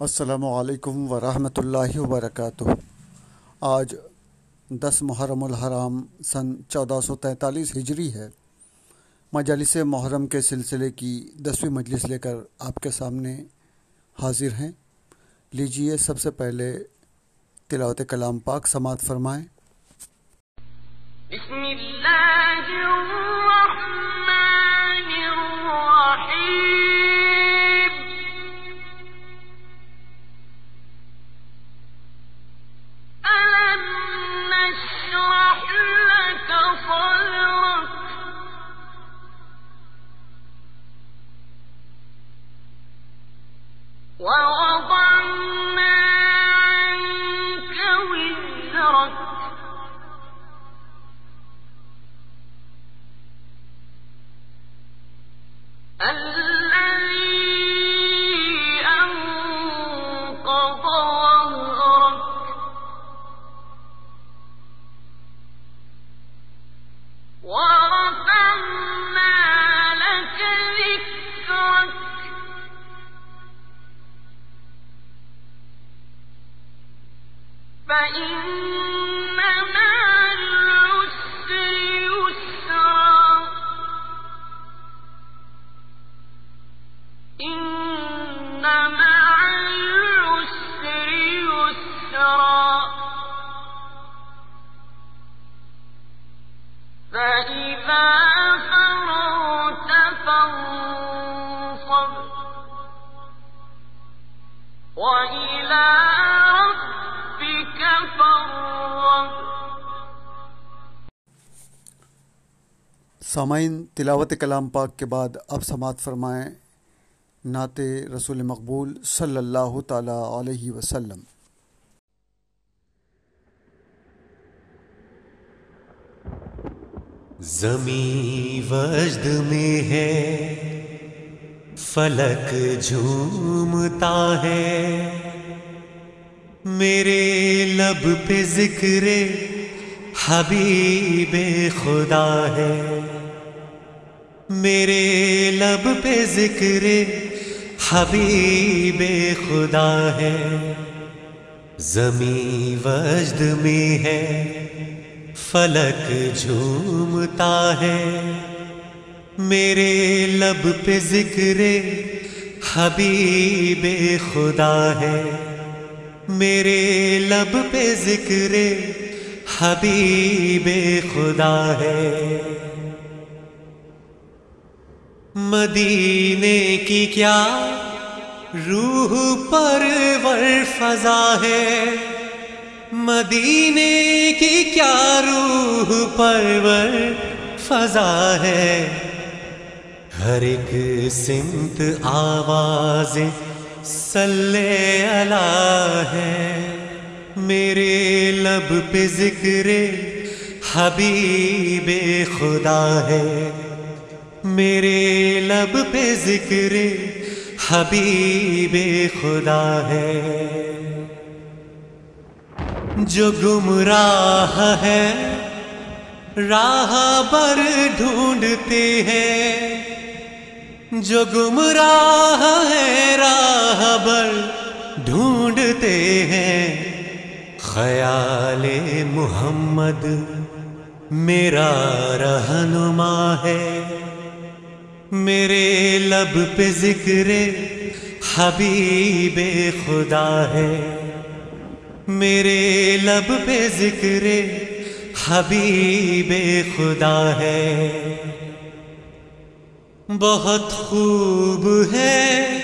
السلام علیکم ورحمۃ اللہ وبرکاتہ۔ آج دس محرم الحرام سن چودہ سو تینتالیس ہجری ہے۔ مجالس محرم کے سلسلے کی دسویں مجلس لے کر آپ کے سامنے حاضر ہیں۔ لیجیے سب سے پہلے تلاوت کلام پاک سماعت فرمائیں۔ بسم اللہ سامعین تلاوت کلام پاک کے بعد اب سماعت فرمائیں نعت رسول مقبول صلی اللہ تعالی علیہ وسلم۔ زمیں وجد میں ہے فلک جھومتا ہے۔ میرے لب پہ ذکر حبیب خدا ہے۔ میرے لب پہ ذکر حبیب خدا ہے۔ زمیں وجد میں ہے، فلک جھومتا ہے۔ میرے لب پہ ذکر حبیب خدا ہے۔ میرے لب پہ ذکر حبیب خدا ہے۔ مدینے کی کیا روح پر ور فضا ہے؟ مدینے کی کیا روح پرور فضا ہے؟ ہر ایک سمت آواز سلے اللہ ہے۔ میرے لب پہ ذکر حبیب خدا ہے۔ میرے لب پہ ذکر حبیب خدا ہے۔ جو گمراہ ہے، راہ بر ڈھونڈتے ہیں۔ جو گمراہ ہے راہ بر ڈھونڈتے ہیں۔ خیال محمد میرا رہنما ہے۔ میرے لب پہ ذکر حبیب خدا ہے۔ میرے لب پہ ذکر حبیب خدا ہے۔ بہت خوب ہے۔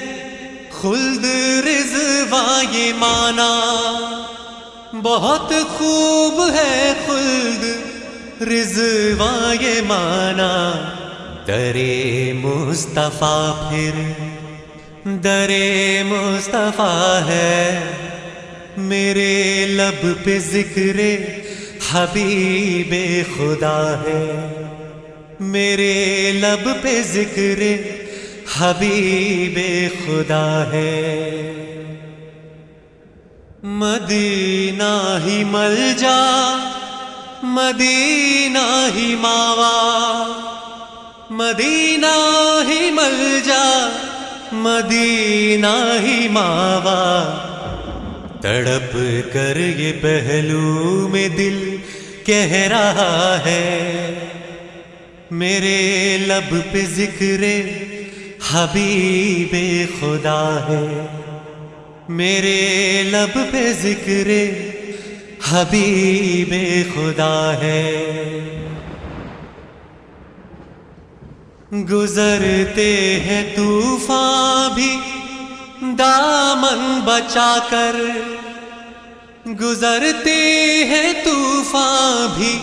خلد رضوا یہ مانا بہت خوب ہے۔ خلد رضوا یہ مانا درے مصطفیٰ پھر درے مصطفیٰ ہے۔ میرے لب پہ ذکر حبیب خدا ہے۔ میرے لب پہ ذکر حبیب خدا ہے۔ مدینہ ہی مل جا، مدینہ ہی ماوا۔ مدینہ ہی مل جا، مدینہ ہی ماوا۔ تڑپ کر یہ پہلو میں دل کہہ رہا ہے۔ میرے لب پہ ذکر حبیب خدا ہے۔ میرے لب پہ ذکر حبیب خدا ہے۔ گزرتے ہیں طوفان بھی دامن بچا کر۔ گزرتے ہیں طوفان بھی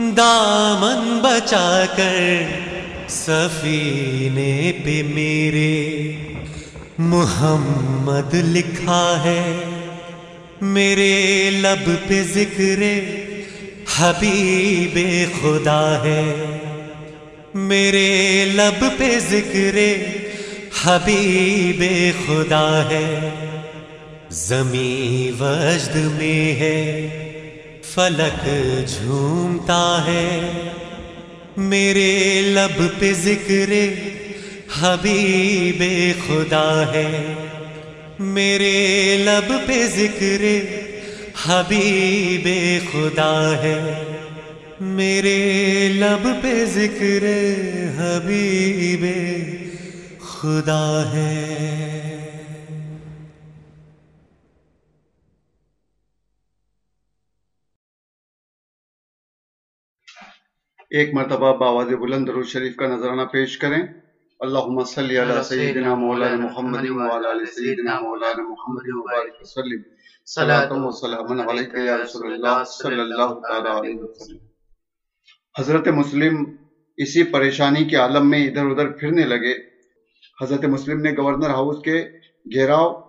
دامن بچا کر سفینے پہ میرے محمد لکھا ہے۔ میرے لب پہ ذکر حبیب خدا ہے۔ میرے لب پہ ذکر حبیب خدا ہے۔ زمیں وجد میں ہے۔ فلک جھومتا ہے۔ میرے لب پہ ذکر حبیب خدا ہے۔ میرے لب پہ ذکر حبیب خدا ہے۔ میرے لب پہ ذکر حبیب خدا ہے۔ ایک مرتبہ باواز بلند درود شریف کا نذرانہ پیش کریں۔ اللہم صلی علی سیدنا مولانا محمد وعلا علی سیدنا مولانا محمد وبارک وسلم۔ صلاة و سلام علیکہ یا رسول اللہ صلی اللہ تعالی علیہ وسلم۔ حضرت مسلم اسی پریشانی کے عالم میں ادھر ادھر پھرنے لگے۔ حضرت مسلم نے گورنر ہاؤس کے گھیراؤ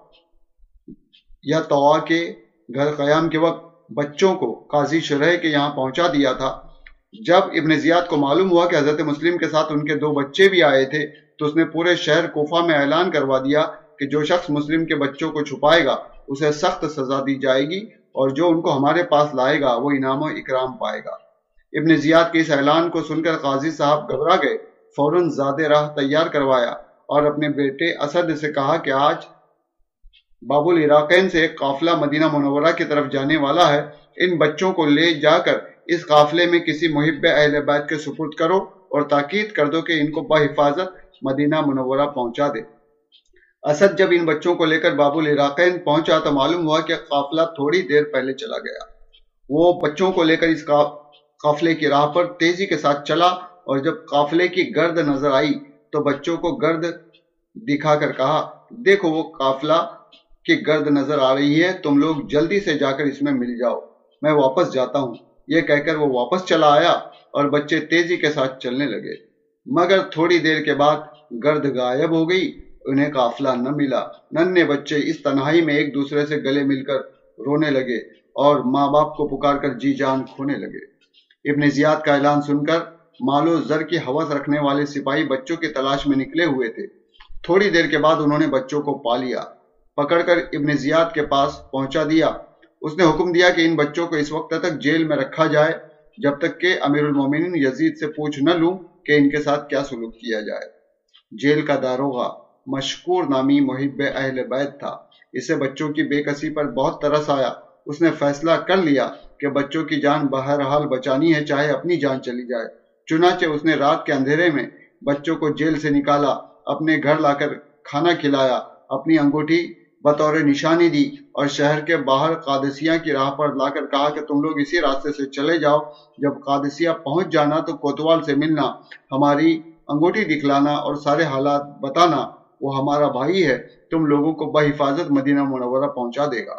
یا توا کے گھر قیام کے وقت بچوں کو قاضی شرح کے یہاں پہنچا دیا تھا۔ جب ابن زیاد کو معلوم ہوا کہ حضرت مسلم کے ساتھ ان کے دو بچے بھی آئے تھے، تو اس نے پورے شہر کوفہ میں اعلان کروا دیا کہ جو شخص مسلم کے بچوں کو چھپائے گا، اسے سخت سزا دی جائے گی اور جو ان کو ہمارے پاس لائے گا، وہ انعام و اکرام پائے گا۔ ابن زیاد کے اس اعلان کو سن کر قاضی صاحب گھبرا گئے، فوراً زیادہ راہ تیار کروایا اور اپنے بیٹے اسد سے کہا کہ آج باب العراقین سے ایک قافلہ مدینہ منورہ کی طرف جانے والا ہے، ان بچوں کو لے جا کر اس قافلے میں کسی محب اہل بیت کے سپرد کرو اور تاکید کر دو کہ ان کو بحفاظت مدینہ منورہ پہنچا دے۔ اسد جب ان بچوں کو لے کر باب العراقین پہنچا تو معلوم ہوا کہ قافلہ تھوڑی دیر پہلے چلا گیا۔ وہ بچوں کو لے کر اس قافلے کی راہ پر تیزی کے ساتھ چلا اور جب قافلے کی گرد نظر آئی تو بچوں کو گرد دکھا کر کہا، دیکھو وہ قافلہ کی گرد نظر آ رہی ہے، تم لوگ جلدی سے جا کر اس میں مل جاؤ، میں واپس جاتا ہوں۔ یہ کہہ کر وہ واپس چلا آیا اور بچے تیزی کے ساتھ چلنے لگے۔ مگر تھوڑی دیر کے بعد گرد غائب ہو گئی، انہیں قافلہ نہ ملا۔ ننے بچے اس تنہائی میں ایک دوسرے سے گلے مل کر رونے لگے اور ماں باپ کو پکار کر جی جان کھونے لگے۔ ابن زیاد کا اعلان سن کر مالو زر کی حوث رکھنے والے سپاہی بچوں کی تلاش میں نکلے ہوئے تھے۔ تھوڑی دیر کے بعد انہوں نے بچوں کو پا لیا، پکڑ کر ابن زیاد کے پاس پہنچا دیا۔ اس نے حکم دیا کہ ان بچوں کو اس وقت تک جیل میں رکھا جائے جب تک کہ امیر المومنین یزید سے پوچھ نہ لوں کہ ان کے ساتھ کیا سلوک کیا جائے۔ جیل کا داروغہ مشکور نامی محب اہل بیت تھا۔ اسے بچوں کی بے کسی پر بہت ترس آیا۔ اس نے فیصلہ کر لیا کہ بچوں کی جان بہرحال بچانی ہے چاہے اپنی جان چلی جائے۔ چنانچہ اس نے رات کے اندھیرے میں بچوں کو جیل سے نکالا، اپنے گھر لا کر کھانا کھلایا، اپنی انگوٹھی بطور نشانی دی اور شہر کے باہر قادسیہ کی راہ پر لا کر کہا کہ تم لوگ اسی راستے سے چلے جاؤ، جب قادسیہ پہنچ جانا تو کوتوال سے ملنا، ہماری انگوٹھی دکھلانا اور سارے حالات بتانا، وہ ہمارا بھائی ہے، تم لوگوں کو بحفاظت مدینہ منورہ پہنچا دے گا۔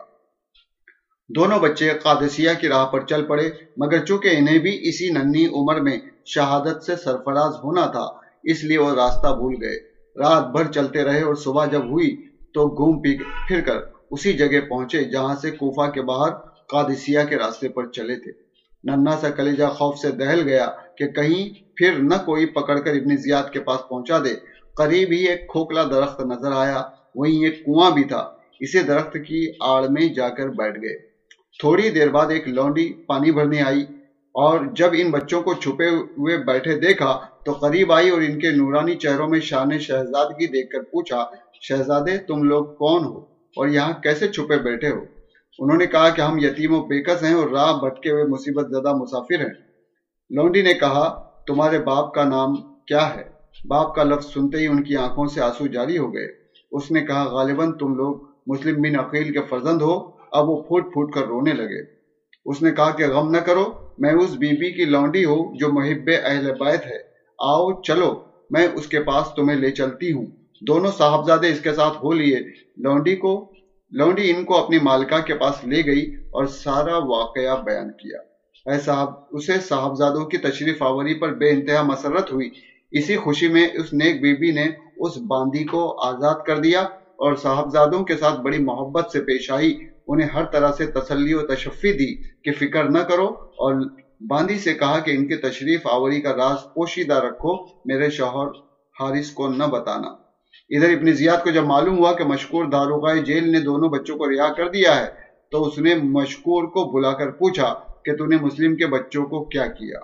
دونوں بچے قادسیہ کی راہ پر چل پڑے، مگر چونکہ انہیں بھی اسی ننی عمر میں شہادت سے سرفراز ہونا تھا، اس لیے وہ راستہ بھول گئے۔ رات بھر چلتے رہے اور صبح جب ہوئی تو گھوم پھر کر اسی جگہ پہنچے جہاں سے کوفہ کے باہر قادسیہ کے راستے پر چلے تھے۔ ننا سا کلیجہ خوف سے دہل گیا کہ کہیں پھر نہ کوئی پکڑ کر ابن زیاد کے پاس پہنچا دے۔ قریب ہی ایک کھوکھلا درخت نظر آیا، وہیں ایک کنواں بھی تھا۔ اسے درخت کی آڑ میں جا کر بیٹھ گئے۔ تھوڑی دیر بعد ایک لونڈی پانی بھرنے آئی اور جب ان بچوں کو چھپے ہوئے بیٹھے دیکھا تو قریب آئی اور ان کے نورانی چہروں میں شان شہزادگی دیکھ کر پوچھا شہزادے، تم لوگ کون ہو؟ اور یہاں کیسے چھپے بیٹھے ہو؟ انہوں نے کہا کہ ہم یتیم و بیکس ہیں اور راہ بھٹکے ہوئے مصیبت زدہ مسافر ہیں۔ لونڈی نے کہا، تمہارے باپ کا نام کیا ہے؟ باپ کا لفظ سنتے ہی ان کی آنکھوں سے آنسو جاری ہو گئے۔ اس نے کہا، غالباً تم لوگ مسلم بن عقیل کے فرزند ہو۔ اب وہ پھوٹ پھوٹ کر رونے لگے۔ اس نے کہا کہ غم نہ کرو، میں اس بی بی کی لونڈی ہوں جو محب اہل بیت ہے۔ آؤ، چلو، میں اس کے پاس تمہیں لے چلتی ہوں۔ دونوں صاحبزادے اس کے ساتھ ہو لیے۔ لونڈی کو لونڈی ان کو اپنی مالکہ کے پاس لے گئی اور سارا واقعہ بیان کیا۔ اے صاحب، اسے صاحبزادوں کی تشریف آوری پر بے انتہا مسرت ہوئی۔ اسی خوشی میں اس نیک بی بی نے اس باندی کو آزاد کر دیا اور صاحبزادوں کے ساتھ بڑی محبت سے پیش آئی۔ انہیں ہر طرح سے تسلی و تشفی دی کہ فکر نہ کرو اور باندی سے کہا کہ ان کے تشریف آوری کا راز پوشیدہ رکھو، میرے شوہر حارث کو نہ بتانا۔ ادھر ابن زیاد کو جب معلوم ہوا کہ مشکور داروغہ جیل نے دونوں بچوں کو رہا کر دیا ہے، تو اس نے مشکور کو بلا کر پوچھا کہ تو نے مسلم کے بچوں کو کیا کیا؟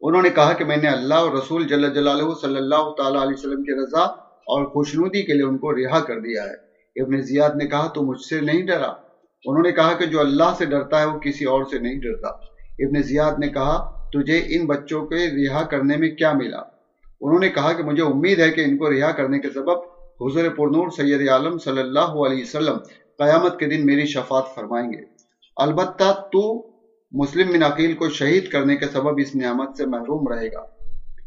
انہوں نے کہا کہ میں نے اللہ اور رسول جل جلالہ صلی اللہ تعالی علیہ وسلم کی رضا اور خوشنودی کے لیے ان کو رہا کر دیا ہے۔ ابن زیاد نے کہا، تو مجھ سے نہیں ڈرا۔ انہوں نے کہا کہ جو اللہ سے ڈرتا ہے وہ کسی اور سے نہیں ڈرتا۔ ابن زیاد نے کہا، تجھے ان بچوں کے رہا کرنے میں کیا ملا؟ انہوں نے کہا کہ مجھے امید ہے کہ ان کو رہا کرنے کے سبب حضور پرنور سید عالم صلی اللہ علیہ وسلم قیامت کے دن میری شفاعت فرمائیں گے۔ البتہ تو مسلم بن عقیل کو شہید کرنے کے سبب اس نعمت سے محروم رہے گا۔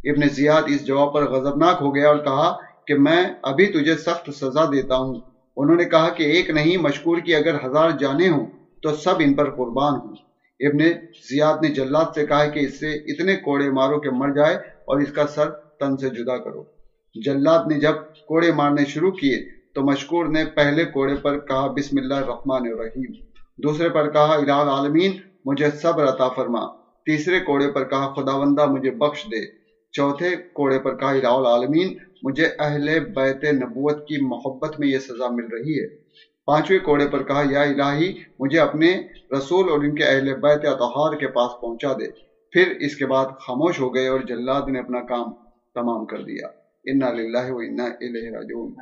ابن زیاد اس جواب پر غضبناک ہو گیا اور کہا کہ میں ابھی تجھے سخت سزا دیتا ہوں۔ انہوں نے کہا کہ ایک نہیں، مشکور کی اگر ہزار جانے ہوں تو سب ان پر قربان ہوں۔ ابن زیاد نے جلات سے کہا کہ اس سے اتنے کوڑے مارو کہ مر جائے اور اس کا سر تن سے جدا کرو۔ جلات نے جب کوڑے مارنے شروع کیے تو مشکور نے پہلے کوڑے پر کہا، بسم اللہ الرحمن الرحیم دوسرے پر کہا، الہ العالمین، مجھے صبر عطا فرما تیسرے کوڑے پر کہا، خداوندہ، مجھے بخش دے چوتھے کوڑے پر کہا، الہ العالمین، مجھے اہل بیت نبوت کی محبت میں یہ سزا مل رہی ہے پانچویں کوڑے پر کہا، یا الہی، مجھے اپنے رسول اور ان کے اہل بیت اطہار کے پاس پہنچا دے پھر اس کے بعد خاموش ہو گئے اور جلاد نے اپنا کام تمام کر دیا۔ انا للہ و انا الیہ راجعون۔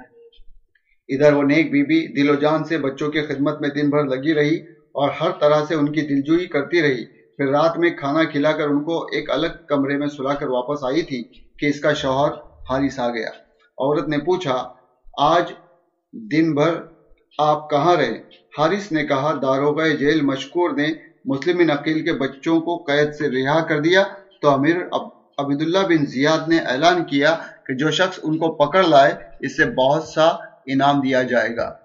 ادھر وہ نیک بی بی دل و جان سے بچوں کی خدمت میں دن بھر لگی رہی اور ہر طرح سے ان کی دلجوئی کرتی رہی۔ پھر رات میں کھانا کھلا کر ان کو ایک الگ کمرے میں سلا کر واپس آئی تھی کہ اس کا شوہر حارث آ گیا۔ عورت نے پوچھا، آج دن بھر آپ کہاں رہے؟ حارث نے کہا، داروغہ جیل مشکور نے مسلم عقیل کے بچوں کو قید سے رہا کر دیا تو امیر عبداللہ بن زیاد نے اعلان کیا کہ جو شخص ان کو پکڑ لائے، اس سے بہت سا انعام دیا جائے گا۔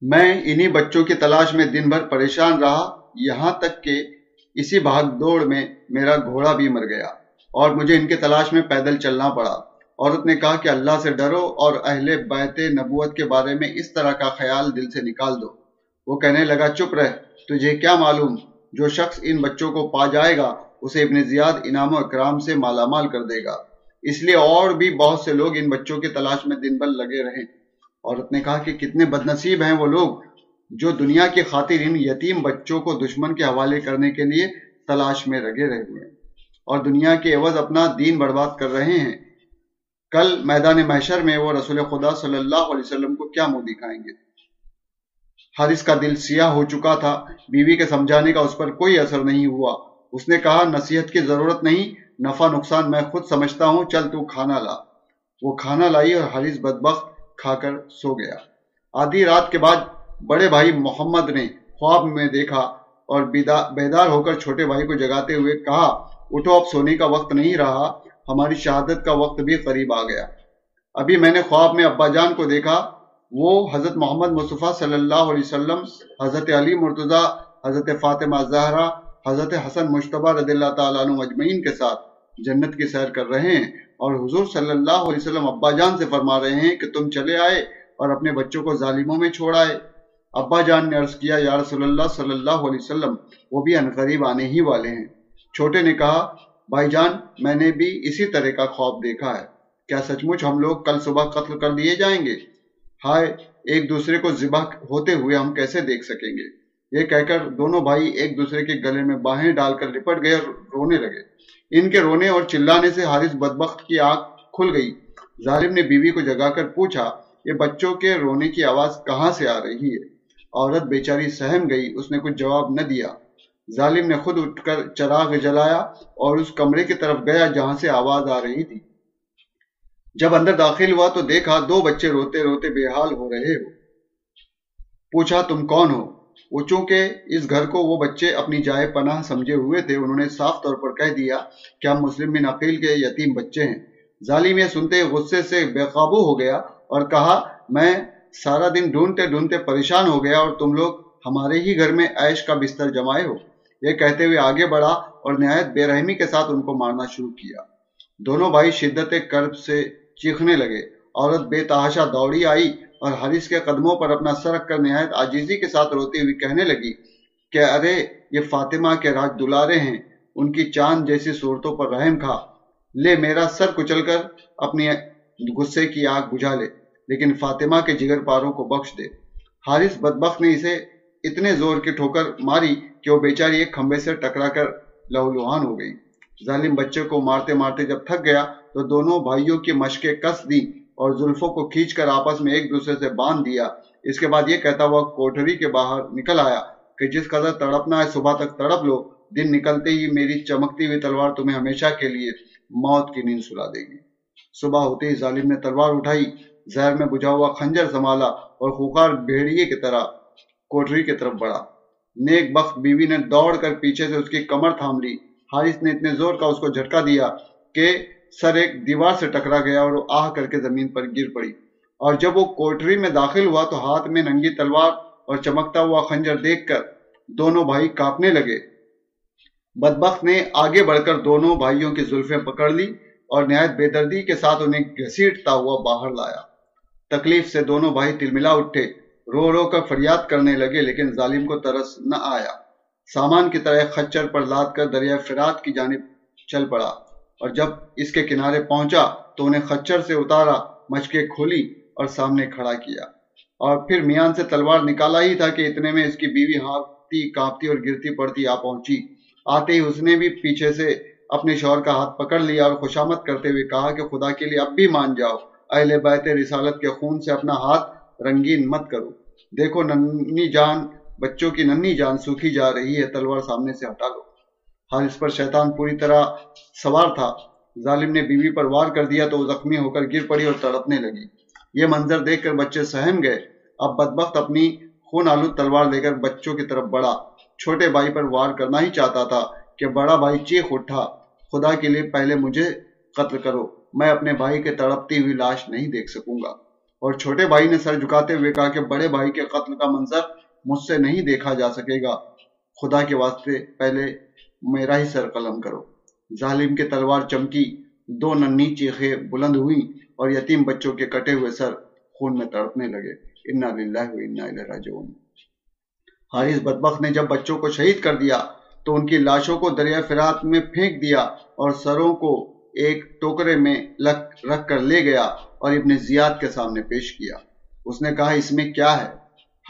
میں انہی بچوں کی تلاش میں دن بھر پریشان رہا۔ یہاں تک کہ اسی بھاگ دوڑ میں میرا گھوڑا بھی مر گیا اور مجھے ان کے تلاش میں پیدل چلنا پڑا۔ عورت نے کہا کہ اللہ سے ڈرو اور اہل بیت نبوت کے بارے میں اس طرح کا خیال دل سے نکال دو۔ وہ کہنے لگا، چپ رہ، تجھے کیا معلوم؟ جو شخص ان بچوں کو پا جائے گا اسے ابن زیاد انعام و اکرام سے مالا مال کر دے گا۔ اس لیے اور بھی بہت سے لوگ ان بچوں کی تلاش میں دن بھر لگے رہے عورت نے کہا کہ کتنے بدنصیب ہیں وہ لوگ جو دنیا کی خاطر ان یتیم بچوں کو دشمن کے حوالے کرنے کے لیے تلاش میں لگے رہے ہوئے اور دنیا کے عوض اپنا دین برباد کر رہے ہیں۔ کل میدان محشر میں وہ رسول خدا صلی اللہ علیہ وسلم کو کیا منہ دکھائیں گے؟ حارث کا دل سیاہ ہو چکا تھا۔ بیوی کے سمجھانے کا اس پر کوئی اثر نہیں ہوا۔ اس نے کہا، نصیحت کی ضرورت نہیں، نفع نقصان میں خود سمجھتا ہوں، چل تو کھانا لا۔ وہ کھانا لائی اور حارث بدبخت کھا کر سو گیا۔ آدھی رات کے بعد بڑے بھائی محمد نے خواب میں دیکھا اور بیدار ہو کر چھوٹے بھائی کو جگاتے ہوئے کہا، اٹھو، اب سونے کا وقت نہیں رہا، ہماری شہادت کا وقت بھی قریب آ گیا۔ ابھی میں نے خواب میں ابا جان کو دیکھا، وہ حضرت محمد مصطفیٰ صلی اللہ علیہ وسلم، حضرت علی مرتضی، حضرت فاطمہ زہرا حضرت حسن مشتبہ رضی اللہ تعالیٰ عنہ مجمعین کے ساتھ جنت کی سیر کر رہے ہیں اور حضور صلی اللہ علیہ وسلم ابا جان سے فرما رہے ہیں کہ تم چلے آئے اور اپنے بچوں کو ظالموں میں چھوڑ آئے۔ ابا جان نے عرض کیا، یا رسول اللہ صلی اللہ علیہ وسلم، وہ بھی انقریب آنے ہی والے ہیں۔ چھوٹے نے کہا، بھائی جان، میں نے بھی اسی طرح کا خواب دیکھا ہے۔ کیا سچ مچ ہم لوگ کل صبح قتل کر دیے جائیں گے؟ ہائے، ایک دوسرے کو ذبح ہوتے ہوئے ہم کیسے دیکھ سکیں گے؟ یہ کہہ کر دونوں بھائی ایک دوسرے کے گلے میں باہیں ڈال کر لپٹ گئے اور رونے لگے۔ ان کے رونے اور چلانے سے حارث بدبخت کی آنکھ کھل گئی۔ ظالم نے بیوی کو جگا کر پوچھا، یہ بچوں کے رونے کی آواز کہاں سے آ رہی ہے؟ عورت بیچاری سہم گئی، اس نے کچھ جواب نہ دیا۔ ظالم نے خود اٹھ کر چراغ جلایا اور اس کمرے کی طرف گیا جہاں سے آواز آ رہی تھی۔ جب اندر داخل ہوا تو دیکھا دو بچے روتے روتے بے حال ہو رہے ہو۔ پوچھا، تم کون ہو؟ وہ چونکہ اس گھر کو وہ بچے اپنی جائے پناہ سمجھے ہوئے تھے، انہوں نے صاف طور پر کہہ دیا کہ ہم مسلم بن عقیل کے یتیم بچے ہیں۔ ظالم یہ سنتے غصے سے بے قابو ہو گیا اور کہا، میں سارا دن ڈھونڈتے ڈھونڈتے پریشان ہو گیا اور تم لوگ ہمارے ہی گھر میں عیش کا بستر جمائے ہو۔ یہ کہتے ہوئے آگے بڑھا اور نہایت بے رحمی کے ساتھ ان کو مارنا شروع کیا۔ دونوں بھائی شدت کرب سے چیخنے لگے۔ عورت بے تحاشا دوڑی آئی اور حریث کے قدموں پر اپنا سر رکھ کر نہایت عاجزی کے ساتھ روتی ہوئی کہنے لگی کہ ارے، یہ فاطمہ کے راج دلارے ہیں، ان کی چاند جیسی صورتوں پر رحم کھا۔ لے، میرا سر کچل کر اپنی غصے کی آگ بجھا لے، لیکن فاطمہ کے جگر پاروں کو بخش دے۔ حارث بدبخت نے اسے اتنے زور کی ٹھوکر ماری کہ وہ بیچاری ایک کھمبے سے ٹکرا کر لہو لوہان ہو گئی۔ ظالم بچے کو مارتے مارتے جب تھک گیا تو دونوں بھائیوں کی مشقیں کس دی اور زلفوں کو کھینچ کر آپس میں ایک دوسرے سے باندھ دیا۔ اس کے بعد یہ کہتا ہوا کوٹری کے باہر نکل آیا کہ جس قدر تڑپنا ہے، صبح تک تڑپ لو۔ دن نکلتے ہی میری چمکتی ہوئی تلوار تمہیں ہمیشہ کے لیے موت کی نیند سلا دے گی۔ صبح ہوتے ہی ظالم نے تلوار اٹھائی، زہر میں بجھا ہوا خنجر سنبھالا اور خوکار بھیڑیے کی طرح کوٹری کی طرف بڑھا۔ نیک بخت بیوی نے دوڑ کر پیچھے سے اس کی کمر تھام لی۔ حارث نے اتنے زور کا اس کو جھٹکا دیا کہ سر ایک دیوار سے ٹکرا گیا اور آہ کر کے زمین پر گر پڑی۔ اور جب وہ کوٹری میں داخل ہوا تو ہاتھ میں ننگی تلوار اور چمکتا ہوا خنجر دیکھ کر دونوں بھائی کاپنے لگے۔ بدبخت نے آگے بڑھ کر دونوں بھائیوں کی زلفیں پکڑ لی اور نہایت بے دردی کے ساتھ انہیں گھسیٹتا ہوا باہر لایا۔ تکلیف سے دونوں بھائی تلملا اٹھے، رو رو کر فریاد کرنے لگے، لیکن ظالم کو ترس نہ آیا۔ سامان کی طرح خچر پر لاد کر دریا فرات کی جانب چل پڑا۔ اور جب اس کے کنارے پہنچا تو انہیں خچر سے اتارا، مچکے کھولی اور سامنے کھڑا کیا۔ اور پھر میان سے تلوار نکالا ہی تھا کہ اتنے میں اس کی بیوی ہاتھتی کانپتی اور گرتی پڑتی آ پہنچی۔ آتے ہی اس نے بھی پیچھے سے اپنے شوہر کا ہاتھ پکڑ لیا اور خوشامت کرتے ہوئے کہا کہ خدا کے لیے اب بھی مان جاؤ، اہل بیت رسالت کے خون سے اپنا ہاتھ رنگین مت کرو۔ دیکھو ننی جان، بچوں کی ننی جان سوکھی جا رہی ہے، تلوار سامنے سے ہٹا لو۔ ہاں، حارث پر شیطان پوری طرح سوار تھا۔ ظالم نے بیوی پر وار کر دیا تو وہ زخمی ہو کر گر پڑی اور تڑپنے لگی۔ یہ منظر دیکھ کر بچے سہم گئے۔ اب بدبخت اپنی خون آلود تلوار لے کر بچوں کی طرف بڑھا۔ چھوٹے بھائی پر وار کرنا ہی چاہتا تھا کہ بڑا بھائی چیخ اٹھا۔ خدا کے لیے پہلے مجھے قتل کرو، میں اپنے بھائی کے تڑپتی ہوئی لاش نہیں دیکھ سکوں گا۔ اور چھوٹے بھائی نے سر جھکاتے ہوئے کہا کہ بڑے بھائی کے قتل کا منظر مجھ سے نہیں دیکھا جا سکے گا۔ خدا کے واسطے پہلے میرا ہی سر قلم کرو۔ ظالم کے تلوار چمکی، دو ننی چیخیں بلند ہوئی اور یتیم بچوں کے کٹے ہوئے سر خون میں تڑپنے لگے۔ انا للہ و انا الیہ راجعون۔ حارث بدبخت نے جب بچوں کو شہید کر دیا تو ان کی لاشوں کو دریا فرات میں پھینک دیا اور سروں کو ایک ٹوکرے میں رکھ کر لے گیا اور ابن زیاد کے سامنے پیش کیا۔ اس نے کہا، اس میں کیا ہے؟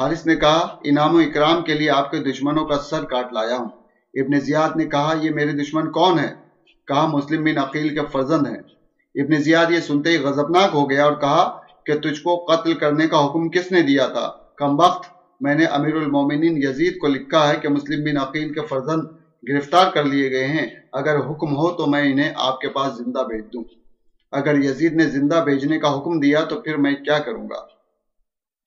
حارث نے کہا، انعام و اکرام کے لیے آپ کے دشمنوں کا سر کاٹ لایا ہوں۔ ابن زیاد نے کہا، یہ میرے دشمن کون ہے کہا، مسلم بن عقیل کے فرزند ہیں۔ ابن زیاد یہ سنتے ہی غضبناک ہو گیا اور کہا کہ تجھ کو قتل کرنے کا حکم کس نے دیا تھا؟ کم وقت میں نے امیر المومنین یزید کو لکھا ہے کہ مسلم بن عقیل کے فرزند گرفتار کر لیے گئے ہیں۔ اگر حکم ہو تو میں انہیں آپ کے پاس زندہ بھیج دوں۔ اگر یزید نے زندہ بھیجنے کا حکم دیا تو پھر میں کیا کروں گا؟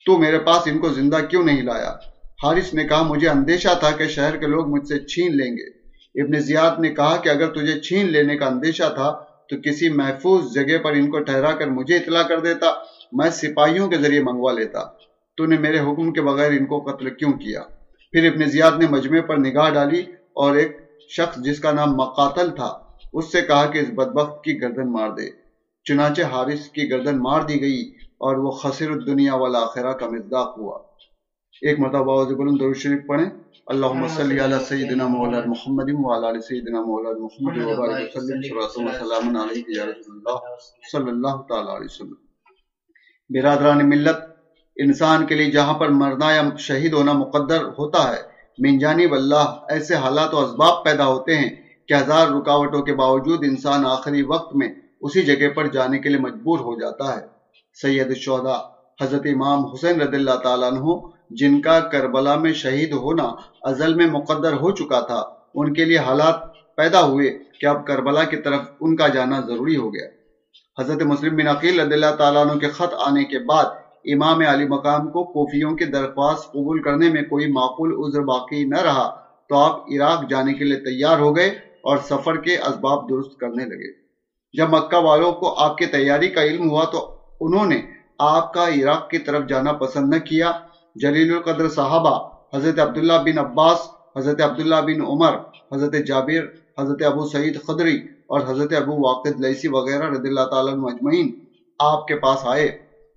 تو میرے پاس ان کو زندہ کیوں نہیں لایا؟ حارث نے کہا، مجھے اندیشہ تھا کہ شہر کے لوگ مجھ سے چھین لیں گے۔ ابن زیاد نے کہا کہ اگر تجھے چھین لینے کا اندیشہ تھا، تو کسی محفوظ جگہ پر ان کو ٹھہرا کر مجھے اطلاع کر دیتا، میں سپاہیوں کے ذریعے منگوا لیتا۔ تو نے میرے حکم کے بغیر ان کو قتل کیوں کیا؟ پھر ابن زیاد نے مجمع پر نگاہ ڈالی اور ایک شخص جس کا نام مقاتل تھا، اس سے کہا کہ اس بدبخت کی گردن مار دے۔ چنانچہ حارث کی گردن مار دی گئی اور وہ خسر الدنیا والآخرہ کا مزداق ہوا۔ ایک مرتبہ آواز بلند درود شریف پڑھیں۔ اللہم صلی علی سیدنا مولا محمد وعلی علی سیدنا مولا محمد وبارک وسلم صلوات و سلام علیک یا رسول اللہ صلی اللہ تعالی علیہ وسلم۔ برادران ملت انسان کے لیے جہاں پر مرنا یا شہید ہونا مقدر ہوتا ہے من جانب اللہ ایسے حالات و اسباب پیدا ہوتے ہیں کہ ہزار رکاوٹوں کے باوجود انسان آخری وقت میں اسی جگہ پر جانے کے لیے مجبور ہو جاتا ہے۔ سید الشہداء حضرت امام حسین رضی اللہ تعالیٰ عنہ جن کا کربلا میں شہید ہونا ازل میں مقدر ہو چکا تھا، ان کے لیے حالات پیدا ہوئے کہ اب کربلا کی طرف ان کا جانا ضروری ہو گیا۔ حضرت مسلم بن عقیل رضی اللہ تعالیٰ عنہ کے خط آنے کے بعد امام علی مقام کو کوفیوں کی درخواست قبول کرنے میں کوئی معقول عذر باقی نہ رہا تو آپ عراق جانے کے لیے تیار ہو گئے اور سفر کے اسباب درست کرنے لگے۔ جب مکہ والوں کو آپ کی تیاری کا علم ہوا تو انہوں نے آپ کا عراق کی طرف جانا پسند نہ کیا جلیل القدر صحابہ، حضرت عبداللہ بن عباس، حضرت عبداللہ بن عمر، حضرت جابر، حضرت ابو سعید خدری اور حضرت ابو واقد لیسی وغیرہ رضی اللہ تعالیٰ مجمعین آپ کے پاس آئے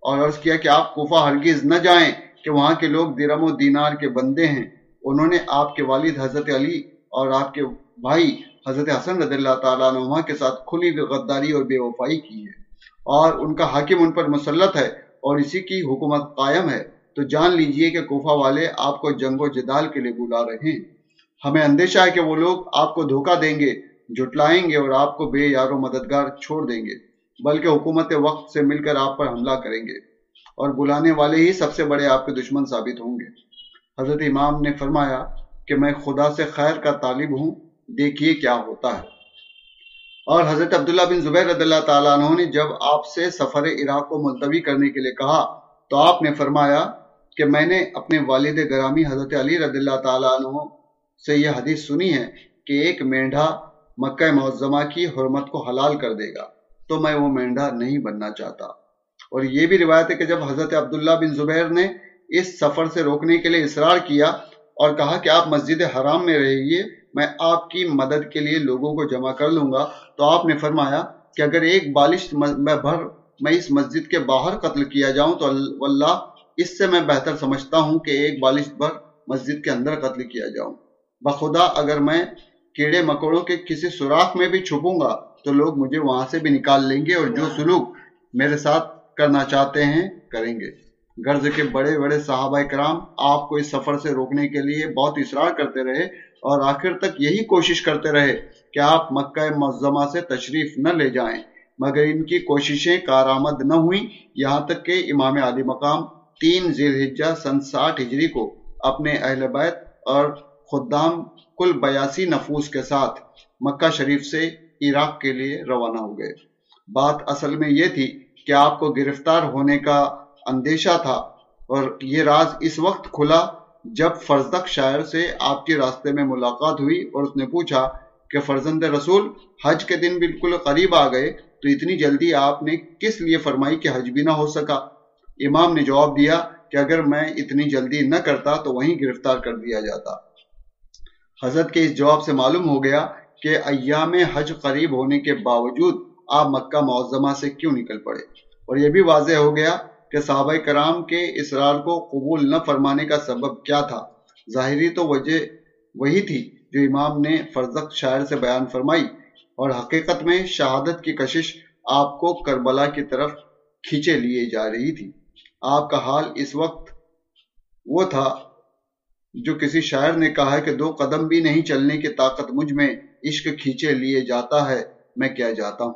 اور عرض کیا کہ آپ کوفہ ہرگز نہ جائیں کہ وہاں کے لوگ درم و دینار کے بندے ہیں۔ انہوں نے آپ کے والد حضرت علی اور آپ کے بھائی حضرت حسن رضی اللہ تعالیٰ عنہ کے ساتھ کھلی غداری اور بے وفائی کی ہے اور ان کا حاکم ان پر مسلط ہے اور اسی کی حکومت قائم ہے۔ تو جان لیجیے کہ کوفہ والے آپ کو جنگ و جدال کے لیے بلا رہے ہیں۔ ہمیں اندیشہ ہے کہ وہ لوگ آپ کو دھوکہ دیں گے، جھٹلائیں گے اور آپ کو بے یار و مددگار چھوڑ دیں گے، بلکہ حکومت وقت سے مل کر آپ پر حملہ کریں گے۔ اور بلانے والے ہی سب سے بڑے آپ کے دشمن ثابت ہوں گے۔ حضرت امام نے فرمایا کہ میں خدا سے خیر کا طالب ہوں، دیکھیے کیا ہوتا ہے۔ اور حضرت عبداللہ بن زبیر رضی اللہ تعالیٰ عنہ نے جب آپ سے سفر عراق کو ملتوی کرنے کے لیے کہا تو آپ نے فرمایا کہ میں نے اپنے والد گرامی حضرت علی رضی اللہ تعالیٰ عنہ سے یہ حدیث سنی ہے کہ ایک مینڈھا مکہ معظمہ کی حرمت کو حلال کر دے گا، تو میں وہ مینڈھا نہیں بننا چاہتا۔ اور یہ بھی روایت ہے کہ جب حضرت عبداللہ بن زبیر نے اس سفر سے روکنے کے لیے اصرار کیا اور کہا کہ آپ مسجد حرام میں رہیے، میں آپ کی مدد کے لیے لوگوں کو جمع کر لوں گا، تو آپ نے فرمایا کہ اگر ایک بالش میں بھر میں اس مسجد کے باہر قتل کیا جاؤں تو اللہ اس سے میں بہتر سمجھتا ہوں کہ ایک بالش بھر مسجد کے اندر قتل کیا جاؤں بخدا اگر میں کیڑے مکوڑوں کے کسی سوراخ میں بھی چھپوں گا تو لوگ مجھے وہاں سے بھی نکال لیں گے اور جو سلوک میرے ساتھ کرنا چاہتے ہیں کریں گے۔ غرض کے بڑے بڑے صحابہ کرام آپ کو اس سفر سے روکنے کے لیے بہت اصرار کرتے رہے اور آخر تک یہی کوشش کرتے رہے کہ آپ مکہ معظمہ سے تشریف نہ لے جائیں۔ مگر ان کی کوششیں کارآمد نہ ہوئیں۔ یہاں تک کہ امام علی مقام تین ذیل سن ساٹھ ہجری کو اپنے اہل بیت اور خدام کل بیاسی نفوس کے ساتھ مکہ شریف سے عراق کے لیے روانہ ہو گئے۔ بات اصل میں یہ تھی کہ آپ کو گرفتار ہونے کا اندیشہ تھا اور یہ راز اس وقت کھلا جب فرزدق شاعر سے آپ کے راستے میں ملاقات ہوئی اور اس نے پوچھا کہ فرزند رسول، حج کے دن بالکل قریب آ گئے تو اتنی جلدی آپ نے کس لیے فرمائی کہ حج بھی نہ ہو سکا؟ امام نے جواب دیا کہ اگر میں اتنی جلدی نہ کرتا تو وہیں گرفتار کر دیا جاتا۔ حضرت کے اس جواب سے معلوم ہو گیا کہ ایام حج قریب ہونے کے باوجود آپ مکہ معظمہ سے کیوں نکل پڑے؟ اور یہ بھی واضح ہو گیا کہ صحابہ کرام کے اسرار کو قبول نہ فرمانے کا سبب کیا تھا۔ ظاہری تو وجہ وہی تھی جو امام نے فرزق شاعر سے بیان فرمائی اور حقیقت میں شہادت کی کشش آپ کو کربلا کی طرف کھینچے لیے جا رہی تھی۔ آپ کا حال اس وقت وہ تھا جو کسی شاعر نے کہا ہے کہ دو قدم بھی نہیں چلنے کی طاقت مجھ میں عشق کھینچے لیے جاتا ہے، میں کیا جاتا ہوں؟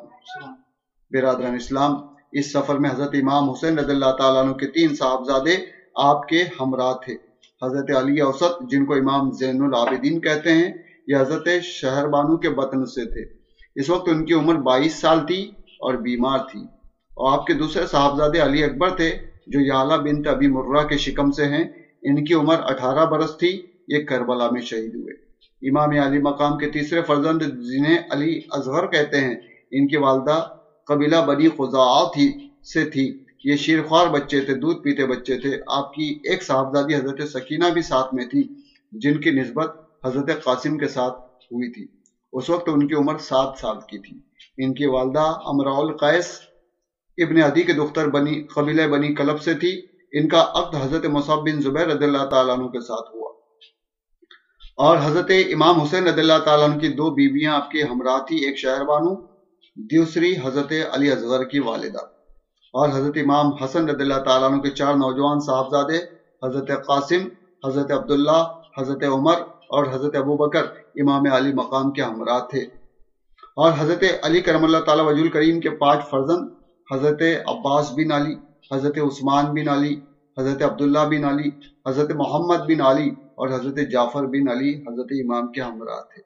برادران اسلام، اس سفر میں حضرت امام حسین رضی اللہ تعالیٰ عنہ کے تین صاحبزادے آپ کے ہمراہ تھے۔ حضرت علی اوسط، جن کو امام زین العابدین کہتے ہیں یہ حضرت شہر بانو کے بطن سے تھے۔ اس وقت ان کی عمر بائیس سال تھی اور بیمار تھی۔ اور آپ کے دوسرے صاحبزادے علی اکبر تھے جو یالہ بنت ابی مرہ کے شکم سے ہیں، ان کی عمر اٹھارہ برس تھی، یہ کربلا میں شہید ہوئے۔ امام علی مقام کے تیسرے فرزند جنہیں علی اظہر کہتے ہیں، ان کی والدہ قبیلہ بنی تھی، سے تھی۔ یہ شیرخوار بچے تھے، دودھ پیتے بچے تھے۔ آپ کی ایک صاحبزادی حضرت سکینہ بھی ساتھ میں تھی، جن کی نسبت حضرت قاسم کے ساتھ ہوئی تھی۔ اس وقت ان کی عمر سات سال کی تھی۔ ان کی والدہ امراول قیس ابن عدی کے دختر بنی قبیلہ بنی کلب سے تھی۔ ان کا عقد حضرت مصعب بن زبیر رضی اللہ تعالیٰ عنہ کے ساتھ ہوا۔ اور حضرت امام حسین رضی اللہ تعالیٰ عنہ کی دو بیویاں آپ کے ہمراہ تھی ایک شہر بانو دوسری حضرت علی اصغر کی والدہ۔ اور حضرت امام حسن رضی اللہ تعالیٰ عنہ کے چار نوجوان صاحبزادے، حضرت قاسم، حضرت عبداللہ، حضرت عمر اور حضرت ابو بکر امام علی مقام کے ہمراہ تھے۔ اور حضرت علی کرم اللہ تعالیٰ وجول الکریم کے پانچ فرزند حضرت عباس بن علی، حضرت عثمان بن علی، حضرت عبداللہ بن علی، حضرت محمد بن علی اور حضرت جعفر بن علی حضرت امام کے ہمراہ تھے۔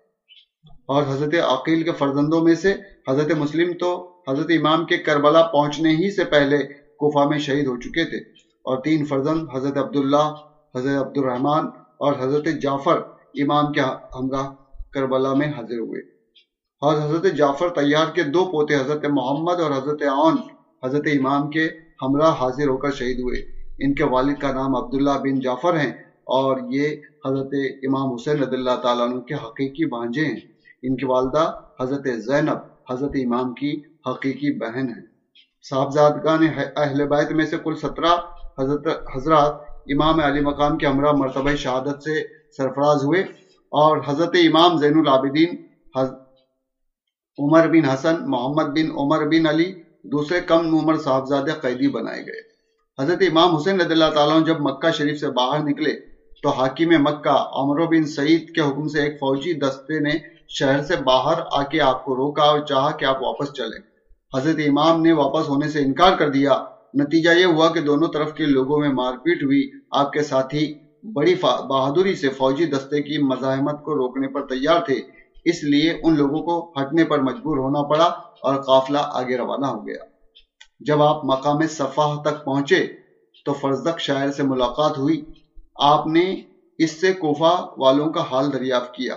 اور حضرت عقیل کے فرزندوں میں سے حضرت مسلم تو حضرت امام کے کربلا پہنچنے ہی سے پہلے کوفہ میں شہید ہو چکے تھے۔ اور تین فرزند، حضرت عبداللہ، حضرت عبد الرحمن اور حضرت جعفر امام کے ہمراہ کربلا میں حاضر ہوئے۔ اور حضرت جعفر تیار کے دو پوتے، حضرت محمد اور حضرت عون حضرت امام کے ہمراہ حاضر ہو کر شہید ہوئے۔ ان کے والد کا نام عبداللہ بن جعفر ہیں اور یہ حضرت امام حسین رضی اللہ تعالیٰ عنہ کے حقیقی بانجے ہیں۔ ان کی والدہ حضرت زینب، حضرت امام کی حقیقی بہن ہے صاحبزادگان اہل بیت میں سے کل سترہ حضرت حضرات امام علی مقام کے ہمراہ مرتبہ شہادت سے سرفراز ہوئے اور حضرت امام زین العابدین عمر بن حسن، محمد بن عمر بن علی دوسرے کم عمر صاحبزادے قیدی بنائے گئے۔ حضرت امام حسین رضی اللہ تعالیٰ جب مکہ شریف سے باہر نکلے تو حاکم مکہ عمر بن سعید کے حکم سے ایک فوجی دستے نے شہر سے باہر آ کے آپ کو روکا اور چاہا کہ آپ واپس چلیں۔ حضرت امام نے واپس ہونے سے انکار کر دیا۔ نتیجہ یہ ہوا کہ دونوں طرف کے لوگوں میں مار پیٹ ہوئی۔ آپ کے ساتھی بڑی بہادری سے فوجی دستے کی مزاحمت کو روکنے پر تیار تھے۔ اس لیے ان لوگوں کو ہٹنے پر مجبور ہونا پڑا اور قافلہ آگے روانہ ہو گیا۔ جب آپ مقام صفح تک پہنچے تو فرزدق شاعر سے ملاقات ہوئی۔ آپ نے اس سے کوفہ والوں کا حال دریافت کیا۔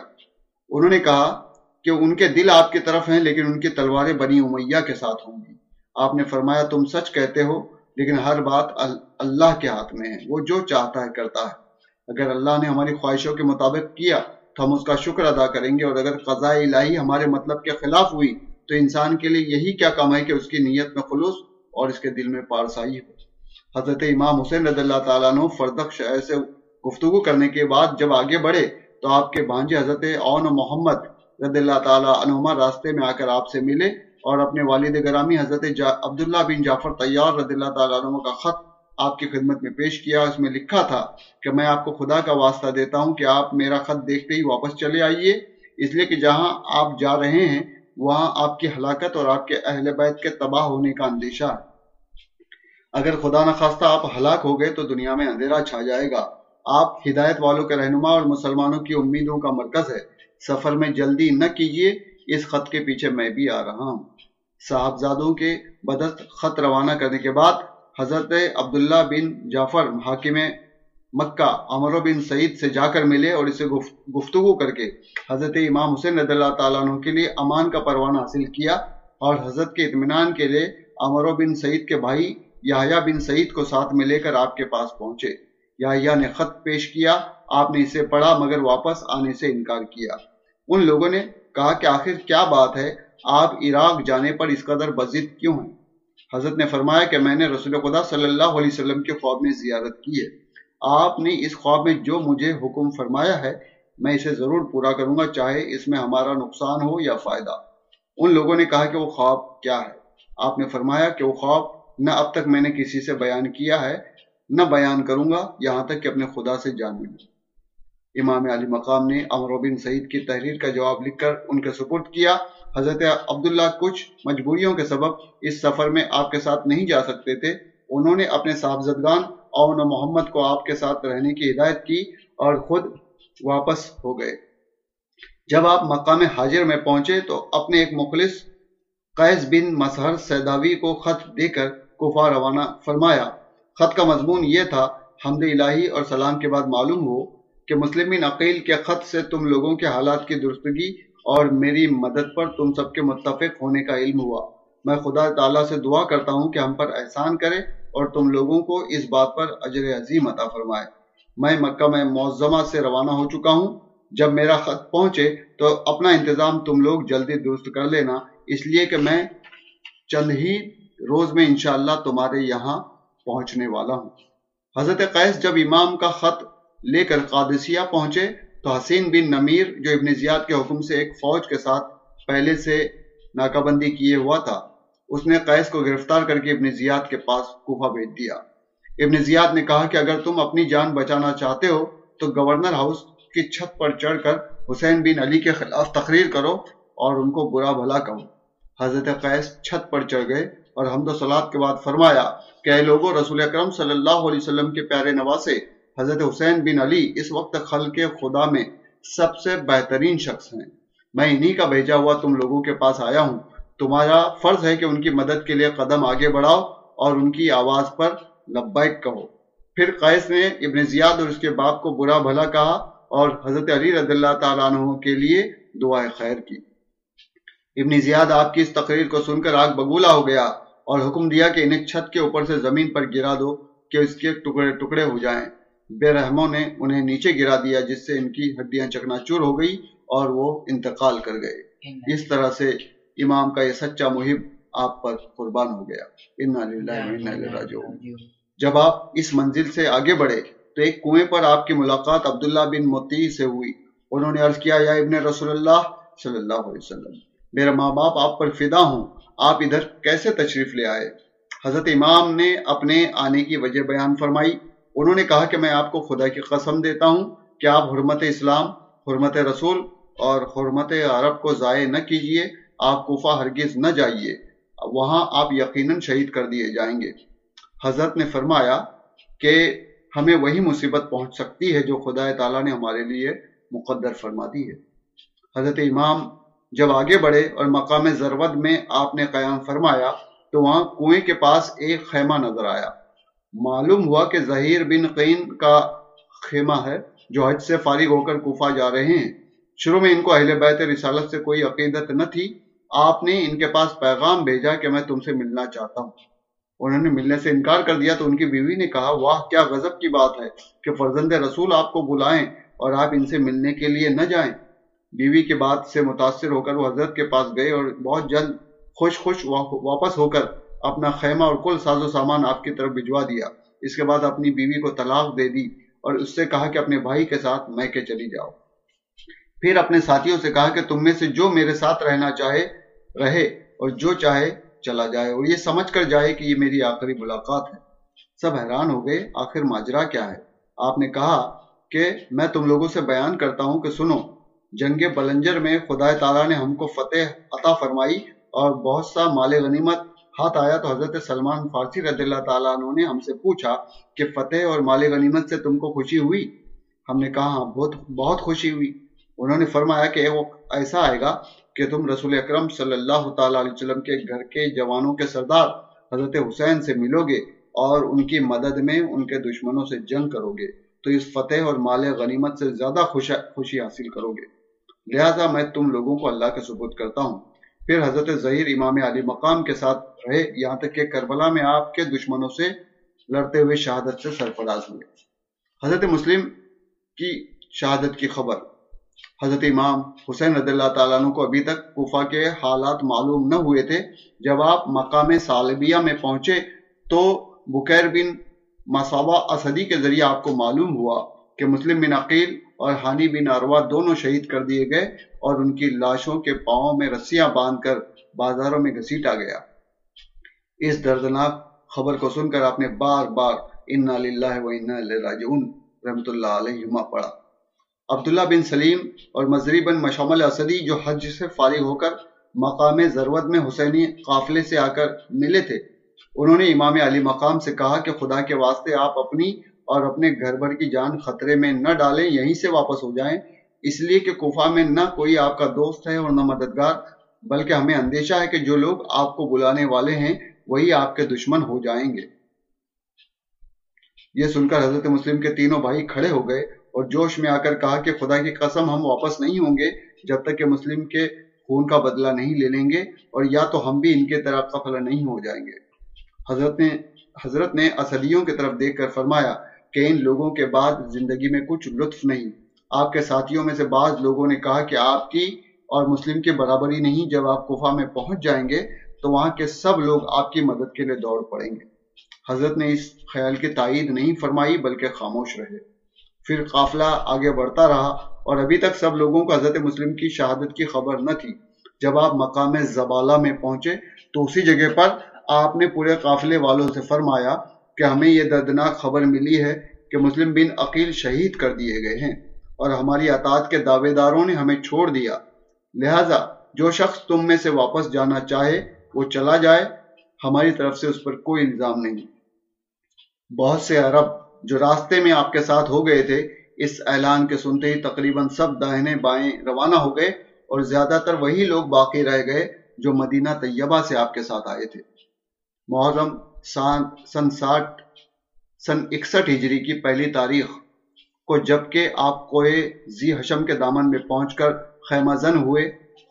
انہوں نے کہا کہ ان کے دل آپ کی طرف ہیں لیکن ان کی تلواریں بنی امیہ کے ساتھ ہوں گی۔ آپ نے فرمایا تم سچ کہتے ہو، لیکن ہر بات اللہ کے ہاتھ میں ہے۔ وہ جو چاہتا ہے، کرتا ہے۔ اگر اللہ نے ہماری خواہشوں کے مطابق کیا تو ہم اس کا شکر ادا کریں گے اور اگر قضاء الہی ہمارے مطلب کے خلاف ہوئی تو انسان کے لیے یہی کیا کام ہے کہ اس کی نیت میں خلوص اور اس کے دل میں پارسائی ہو۔ حضرت امام حسین رضی اللہ تعالیٰ عنہ فردق شہر سے گفتگو کرنے کے بعد جب آگے بڑھے تو آپ کے بانجے حضرت اون محمد رضی اللہ تعالیٰ عنہما راستے میں آ کر آپ سے ملے اور اپنے والد گرامی حضرت عبداللہ بن جعفر طیار رضی اللہ تعالیٰ عنہ کا خط آپ کی خدمت میں پیش کیا، اس میں لکھا تھا کہ میں آپ کو خدا کا واسطہ دیتا ہوں کہ آپ میرا خط دیکھتے ہی واپس چلے آئیے۔ اس لیے کہ جہاں آپ جا رہے ہیں، وہاں آپ کی ہلاکت اور آپ کے اہل بیت کے تباہ ہونے کا اندیشہ۔ ہے اگر خدا نخواستہ آپ ہلاک ہو گئے تو دنیا میں اندھیرا چھا جائے گا۔ آپ ہدایت والوں کے رہنما اور مسلمانوں کی امیدوں کا مرکز ہے۔ سفر میں جلدی نہ کیجیے، اس خط کے پیچھے میں بھی آ رہا ہوں۔ صاحبزادوں کے بدست خط روانہ کرنے کے بعد حضرت عبداللہ بن جعفر حاکم مکہ عمر بن سعید سے جا کر ملے اور اسے گفتگو کر کے حضرت امام حسین رضی اللہ تعالیٰ عنہ کے لیے امان کا پروانہ حاصل کیا اور حضرت کے اطمینان کے لیے عمر بن سعید کے بھائی یحییٰ بن سعید کو ساتھ میں لے کر آپ کے پاس پہنچے۔ یا نے خط پیش کیا، آپ نے اسے پڑھا مگر واپس آنے سے انکار کیا۔ ان لوگوں نے کہا کہ آخر کیا بات ہے؟ آپ عراق جانے پر اس قدر بزد کیوں ہیں؟ حضرت نے فرمایا کہ میں نے رسول خدا صلی اللہ علیہ وسلم کے خواب میں زیارت کی ہے۔ آپ نے اس خواب میں جو مجھے حکم فرمایا ہے، میں اسے ضرور پورا کروں گا، چاہے اس میں ہمارا نقصان ہو یا فائدہ۔ ان لوگوں نے کہا کہ وہ خواب کیا ہے۔ آپ نے فرمایا کہ وہ خواب نہ اب تک میں نے کسی سے بیان کیا ہے، نہ بیان کروں گا، یہاں تک کہ اپنے خدا سے جان ملوں امام علی مقام نے امر بن سعید کی تحریر کا جواب لکھ کر ان کے سپرد کیا۔ حضرت عبداللہ کچھ مجبوریوں کے سبب اس سفر میں آپ کے ساتھ نہیں جا سکتے تھے۔ انہوں نے اپنے صاحبزدگان اون محمد کو آپ کے ساتھ رہنے کی ہدایت کی اور خود واپس ہو گئے۔ جب آپ مقام حاضر میں پہنچے تو اپنے ایک مخلص قیس بن مسہر سیداوی کو خط دے کر کفا روانہ فرمایا۔ خط کا مضمون یہ تھا، حمد الہی اور سلام کے بعد معلوم ہو کہ مسلمین عقیل کے خط سے تم لوگوں کے حالات کی درستگی اور میری مدد پر تم سب کے متفق ہونے کا علم ہوا۔ میں خدا تعالیٰ سے دعا کرتا ہوں کہ ہم پر احسان کرے اور تم لوگوں کو اس بات پر اجر عظیم عطا فرمائے۔ میں مکہ میں معظمہ سے روانہ ہو چکا ہوں۔ جب میرا خط پہنچے تو اپنا انتظام تم لوگ جلدی درست کر لینا۔ اس لیے کہ میں چند ہی روز میں انشاءاللہ تمہارے یہاں پہنچنے والا ہوں۔ حضرت قیس جب امام کا خط لے کر قادسیہ پہنچے تو حسین بن نمیر جو ابن زیاد کے حکم سے ایک فوج کے ساتھ پہلے سے ناکہ بندی کیے ہوا تھا، اس نے قیس کو گرفتار کر کے ابن زیاد کے پاس کوفہ بھیج دیا۔ ابن زیاد نے کہا کہ اگر تم اپنی جان بچانا چاہتے ہو تو گورنر ہاؤس کی چھت پر چڑھ کر حسین بن علی کے خلاف تقریر کرو اور ان کو برا بھلا کہو۔ حضرت قیس چھت پر چڑھ گئے اور حمد و سلاد کے بعد فرمایا کہ اے لوگوں رسول اکرم صلی اللہ علیہ وسلم کے پیارے نواسے حضرت حسین بن علی اس وقت خلق خدا میں سب سے بہترین شخص ہیں۔ میں انہی کا بھیجا ہوا تم لوگوں کے پاس آیا ہوں۔ تمہارا فرض ہے کہ ان کی مدد کے لیے قدم آگے بڑھاؤ اور ان کی آواز پر لبیک کہو۔ پھر قیس نے ابن زیاد اور اس کے باپ کو برا بھلا کہا اور حضرت علی رضی اللہ تعالیٰ عنہ کے لیے دعائے خیر کی۔ ابن زیاد آپ کی اس تقریر کو سن کر آگ بگولا ہو گیا اور حکم دیا کہ انہیں چھت کے اوپر سے زمین پر گرا دو کہ اس کے ٹکڑے ٹکڑے ہو جائیں۔ بے رحموں نے انہیں نیچے گرا دیا، جس سے ان کی ہڈیاں چکنا چور ہو گئی اور وہ انتقال کر گئے۔ اس طرح سے امام کا یہ سچا محب آپ پر قربان ہو گیا۔ راجعون۔ جب آپ اس منزل سے آگے بڑھے تو ایک کنویں پر آپ کی ملاقات عبداللہ بن متی سے ہوئی۔ انہوں نے عرض کیا، یا ابن رسول اللہ صلی اللہ علیہ وسلم میرا ماں باپ آپ پر فدا ہوں، آپ ادھر کیسے تشریف لے آئے؟ حضرت امام نے اپنے آنے کی وجہ بیان فرمائی۔ انہوں نے کہا کہ میں آپ کو خدا کی قسم دیتا ہوں کہ آپ حرمت اسلام، حرمت رسول اور حرمت عرب کو ضائع نہ کیجیے آپ کوفہ ہرگز نہ جائیے۔ وہاں آپ یقیناً شہید کر دیے جائیں گے۔ حضرت نے فرمایا کہ ہمیں وہی مصیبت پہنچ سکتی ہے جو خدا تعالیٰ نے ہمارے لیے مقدر فرما دی ہے۔ حضرت امام جب آگے بڑھے اور مقام ضرورت میں آپ نے قیام فرمایا تو وہاں کنویں کے پاس ایک خیمہ نظر آیا۔ معلوم ہوا کہ ظہیر بن قین کا خیمہ ہے جو حج سے فارغ ہو کر کوفہ جا رہے ہیں۔ شروع میں ان کو اہل بیت رسالت سے کوئی عقیدت نہ تھی۔ آپ نے ان کے پاس پیغام بھیجا کہ میں تم سے ملنا چاہتا ہوں۔ انہوں نے ملنے سے انکار کر دیا تو ان کی بیوی نے کہا، واہ، کیا غضب کی بات ہے کہ فرزند رسول آپ کو بلائیں اور آپ ان سے ملنے کے لیے نہ جائیں۔ بیوی کے بات سے متاثر ہو کر وہ حضرت کے پاس گئے اور بہت جلد خوش خوش واپس ہو کر اپنا خیمہ اور کل ساز و سامان آپ کی طرف بھجوا دیا۔ اس کے بعد اپنی بیوی کو طلاق دے دی اور اس سے کہا کہ اپنے بھائی کے ساتھ میں کے چلی جاؤ۔ پھر اپنے ساتھیوں سے کہا کہ تم میں سے جو میرے ساتھ رہنا چاہے، رہے اور جو چاہے چلا جائے۔ اور یہ سمجھ کر جائے کہ یہ میری آخری ملاقات ہے۔ سب حیران ہو گئے، آخر ماجرا کیا ہے؟ آپ نے کہا کہ میں تم لوگوں سے بیان کرتا ہوں کہ سنو، جنگ بلنجر میں خدا تعالیٰ نے ہم کو فتح عطا فرمائی اور بہت سا مال غنیمت ہاتھ آیا تو حضرت سلمان فارسی رضی اللہ تعالیٰ عنہ نے ہم سے پوچھا کہ فتح اور مال غنیمت سے تم کو خوشی ہوئی؟ ہم نے کہا ہاں بہت بہت خوشی ہوئی۔ انہوں نے فرمایا کہ وہ ایسا آئے گا کہ تم رسول اکرم صلی اللہ تعالیٰ علیہ وسلم کے گھر کے جوانوں کے سردار حضرت حسین سے ملو گے اور ان کی مدد میں ان کے دشمنوں سے جنگ کرو گے۔ تو اس فتح اور مال غنیمت سے زیادہ خوشی حاصل کرو گے۔ لہذا میں تم لوگوں کو اللہ کے ثبوت کرتا ہوں۔ پھر حضرت ظہیر امام علی مقام کے ساتھ رہے، یہاں تک کہ کربلا میں آپ کے دشمنوں سے لڑتے ہوئے شہادت سے سرفراز ہوئے۔ حضرت مسلم کی شہادت کی خبر۔ حضرت امام حسین رضی اللہ تعالیٰ عنہ کو ابھی تک کوفہ کے حالات معلوم نہ ہوئے تھے۔ جب آپ مقام سالبیہ میں پہنچے تو بکیر بن مسابہ اسدی کے ذریعے آپ کو معلوم ہوا کہ مسلم بن عقیل اور ہانی بن اروا دونوں شہید کر دیے گئے اور ان کی لاشوں کے پاؤں میں رسیاں باندھ کر بازاروں میں گھسیٹا گیا۔ اس دردناک خبر کو سن کر آپ نے بار بار انا للہ و انا راجعون رحمت اللہ علیہ پڑھا۔ عبداللہ بن سلیم اور مزری بن مشمل اسدی جو حج سے فارغ ہو کر مقام ضرورت میں حسینی قافلے سے آ کر ملے تھے، انہوں نے امام علی مقام سے کہا کہ خدا کے واسطے آپ اپنی اور اپنے گھر بھر کی جان خطرے میں نہ ڈالیں، یہیں سے واپس ہو جائیں۔ اس لیے کہ کوفہ میں نہ کوئی آپ کا دوست ہے اور نہ مددگار، بلکہ ہمیں اندیشہ ہے کہ جو لوگ آپ کو بلانے والے ہیں، وہی آپ کے دشمن ہو جائیں گے۔ یہ سن کر حضرت مسلم کے تینوں بھائی کھڑے ہو گئے اور جوش میں آ کر کہا کہ خدا کی قسم، ہم واپس نہیں ہوں گے جب تک کہ مسلم کے خون کا بدلہ نہیں لے لیں گے اور یا تو ہم بھی ان کے طرح قفل نہیں ہو جائیں گے۔ حضرت نے حضرت نے اسدیوں کی طرف دیکھ کر فرمایا کہ ان لوگوں کے بعد زندگی میں کچھ لطف نہیں۔ آپ کے ساتھیوں میں سے بعض لوگوں نے کہا کہ آپ کی اور مسلم کی برابری نہیں، جب آپ کفا میں پہنچ جائیں گے تو وہاں کے سب لوگ آپ کی مدد کے لیے دوڑ پڑیں گے۔ حضرت نے اس خیال کی تائید نہیں فرمائی، بلکہ خاموش رہے۔ پھر قافلہ آگے بڑھتا رہا اور ابھی تک سب لوگوں کو حضرت مسلم کی شہادت کی خبر نہ تھی۔ جب آپ مقام زبالہ میں پہنچے تو اسی جگہ پر آپ نے پورے قافلے والوں سے فرمایا کہ ہمیں یہ دردناک خبر ملی ہے کہ مسلم بن عقیل شہید کر دیے گئے ہیں اور ہماری اطاعت کے دعوے داروں نے ہمیں چھوڑ دیا۔ لہذا جو شخص تم میں سے واپس جانا چاہے، وہ چلا جائے، ہماری طرف سے اس پر کوئی الزام نہیں۔ بہت سے عرب جو راستے میں آپ کے ساتھ ہو گئے تھے، اس اعلان کے سنتے ہی تقریباً سب داہنے بائیں روانہ ہو گئے اور زیادہ تر وہی لوگ باقی رہ گئے جو مدینہ طیبہ سے آپ کے ساتھ آئے تھے۔ محرم سن ساٹھ سن اکسٹھ ہجری کی پہلی تاریخ کو جبکہ آپ کوئے زی حشم کے دامن میں پہنچ کر خیمہ زن ہوئے،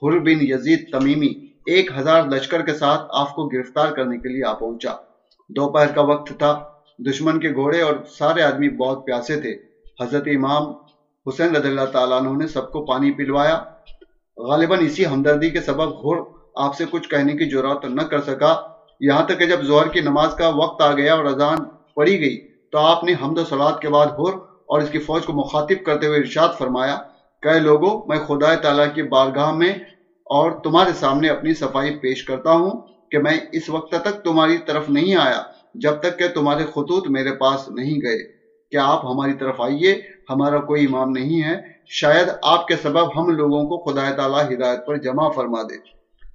حر بن یزید تمیمی ایک ہزار لشکر کے ساتھ آپ کو گرفتار کرنے کے لیے آ پہنچا۔ دوپہر کا وقت تھا، دشمن کے گھوڑے اور سارے آدمی بہت پیاسے تھے۔ حضرت امام حسین رضی اللہ تعالیٰ عنہ نے سب کو پانی پلوایا۔ غالباً اسی ہمدردی کے سبب ہر آپ سے کچھ کہنے کی جرات نہ کر سکا۔ یہاں تک کہ جب زہر کی نماز کا وقت آ گیا اور اذان پڑی گئی تو آپ نے حمد و سلاد کے بعد ہر اور اس کی فوج کو مخاطب کرتے ہوئے ارشاد فرمایا، کہ لوگوں میں خدا تعالیٰ کی بارگاہ میں اور تمہارے سامنے اپنی صفائی پیش کرتا ہوں کہ میں اس وقت تک تمہاری طرف نہیں آیا جب تک کہ تمہارے خطوط میرے پاس نہیں گئے۔ کیا آپ ہماری طرف آئیے؟ ہمارا کوئی امام نہیں ہے۔ شاید آپ کے سبب ہم لوگوں کو خدا تعالیٰ ہدایت پر جمع فرما دے۔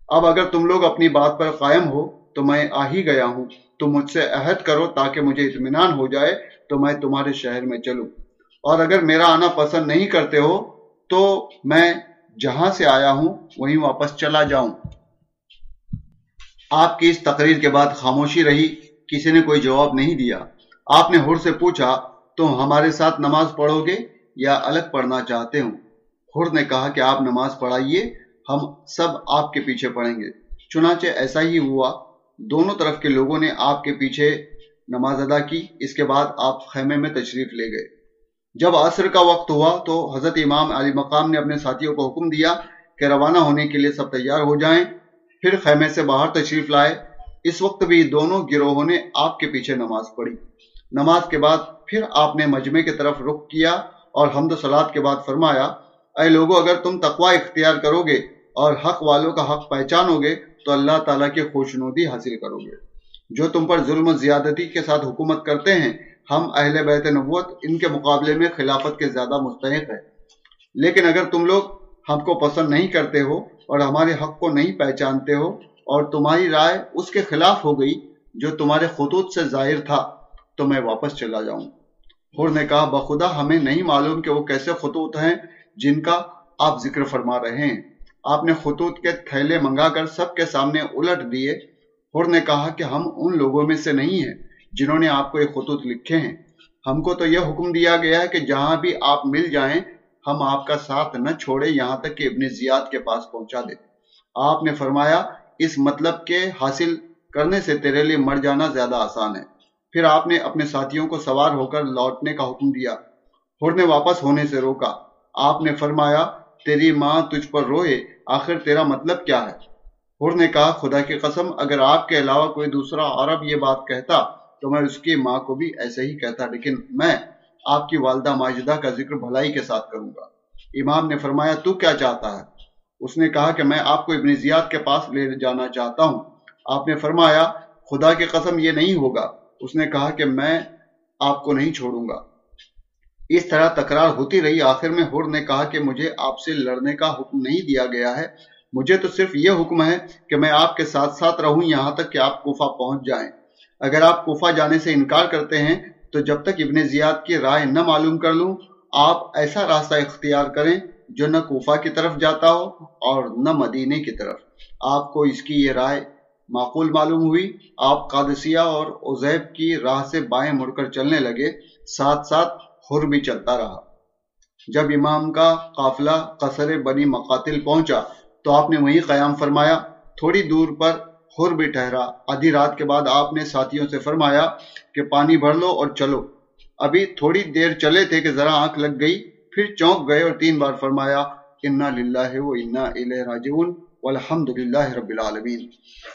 اب اگر تم لوگ اپنی بات پر قائم ہو تو میں آ ہی گیا ہوں۔ تم مجھ سے عہد کرو تاکہ مجھے اطمینان ہو جائے تو میں تمہارے شہر میں چلوں۔ اور اگر میرا آنا پسند نہیں کرتے ہو تو میں جہاں سے آیا ہوں وہیں واپس چلا جاؤں۔ آپ کی اس تقریر کے بعد خاموشی رہی، کسی نے کوئی جواب نہیں دیا۔ آپ نے ہر سے پوچھا تم ہمارے ساتھ نماز پڑھو گے یا الگ پڑھنا چاہتے ہوں؟ ہر نے کہا کہ آپ نماز پڑھائیے، ہم سب آپ کے پیچھے پڑھیں گے۔ چنانچہ ایسا ہی ہوا۔ دونوں طرف کے لوگوں نے آپ کے پیچھے نماز ادا کی، اس کے بعد آپ خیمے میں تشریف لے گئے۔ جب عصر کا وقت ہوا تو حضرت امام علی مقام نے اپنے ساتھیوں کو حکم دیا کہ روانہ ہونے کے لیے سب تیار ہو جائیں، پھر خیمے سے باہر تشریف لائے۔ اس وقت بھی دونوں گروہوں نے آپ کے پیچھے نماز پڑھی۔ نماز کے بعد پھر آپ نے مجمع کی طرف رخ کیا اور حمد و سلاد کے بعد فرمایا، اے لوگوں اگر تم تقوا اختیار کرو گے اور حق والوں کا حق پہچانو گے تو اللہ تعالیٰ کی خوشنودی حاصل کرو گے۔ جو تم پر ظلم و زیادتی کے ساتھ حکومت کرتے ہیں، ہم اہل بیت نبوت ان کے مقابلے میں خلافت کے زیادہ مستحق ہے لیکن اگر تم لوگ ہم کو پسند نہیں کرتے ہو اور ہمارے حق کو نہیں پہچانتے ہو اور تمہاری رائے اس کے خلاف ہو گئی جو تمہارے خطوط سے ظاہر تھا، تو میں واپس چلا جاؤں۔ ہر نے کہا، بخدا، ہمیں نہیں معلوم کہ وہ کیسے خطوط ہیں جن کا آپ ذکر فرما رہے ہیں۔ آپ نے خطوط کے تھیلے منگا کر سب کے سامنے الٹ دیے۔ ہر نے کہا کہ ہم ان لوگوں میں سے نہیں ہیں جنہوں نے آپ کو یہ خطوط لکھے ہیں۔ ہم کو تو یہ حکم دیا گیا ہے کہ جہاں بھی آپ مل جائیں، ہم آپ کا ساتھ نہ چھوڑے، یہاں تک کہ ابن زیاد کے پاس پہنچا دے۔ آپ نے فرمایا، اس مطلب کے حاصل کرنے سے تیرے لیے مر جانا زیادہ آسان ہے۔ پھر آپ نے اپنے ساتھیوں کو سوار ہو کر لوٹنے کا حکم دیا۔ ہر نے واپس ہونے سے روکا۔ آپ نے فرمایا تیری ماں تجھ پر روئے، آخر تیرا مطلب کیا ہے؟ ہر نے کہا، خدا کی قسم، اگر آپ کے علاوہ کوئی دوسرا عرب یہ بات کہتا تو میں اس کی ماں کو بھی ایسے ہی کہتا، لیکن میں آپ کی والدہ ماجدہ کا ذکر بھلائی کے ساتھ کروں گا۔ امام نے فرمایا، تو کیا چاہتا ہے؟ اس نے کہا کہ میں آپ کو ابن زیاد کے پاس لے جانا چاہتا ہوں۔ آپ نے فرمایا، خدا کی قسم، یہ نہیں ہوگا۔ اس نے کہا کہ میں آپ کو نہیں چھوڑوں گا۔ اس طرح تکرار ہوتی رہی۔ آخر میں ہر نے کہا کہ مجھے آپ سے لڑنے کا حکم نہیں دیا گیا ہے۔ مجھے تو صرف یہ حکم ہے کہ میں آپ کے ساتھ ساتھ رہوں یہاں تک کہ آپ کوفہ پہنچ جائیں۔ اگر آپ کوفہ جانے سے انکار کرتے ہیں تو جب تک ابن زیاد کی رائے نہ معلوم کر لوں، آپ ایسا راستہ اختیار کریں جو نہ کوفہ کی طرف جاتا ہو اور نہ مدینے کی طرف۔ آپ کو اس کی یہ رائے معقول معلوم ہوئی۔ آپ قادسیہ اور عزیب کی راہ سے بائیں مڑ کر چلنے لگے۔ ساتھ ساتھ ہر بھی چلتا رہا۔ جب امام کا قافلہ قصر بنی مقاتل پہنچا تو آپ نے وہیں قیام فرمایا۔ تھوڑی دور پر خور بھی ٹھہرا۔ آدھی رات کے بعد آپ نے ساتھیوں سے فرمایا کہ پانی بھر لو اور چلو۔ ابھی تھوڑی دیر چلے تھے کہ ذرا آنکھ لگ گئی۔ پھر چونک گئے اور تین بار فرمایا، انا للہ و انا الیہ راجعون والحمد للہ رب العالمین۔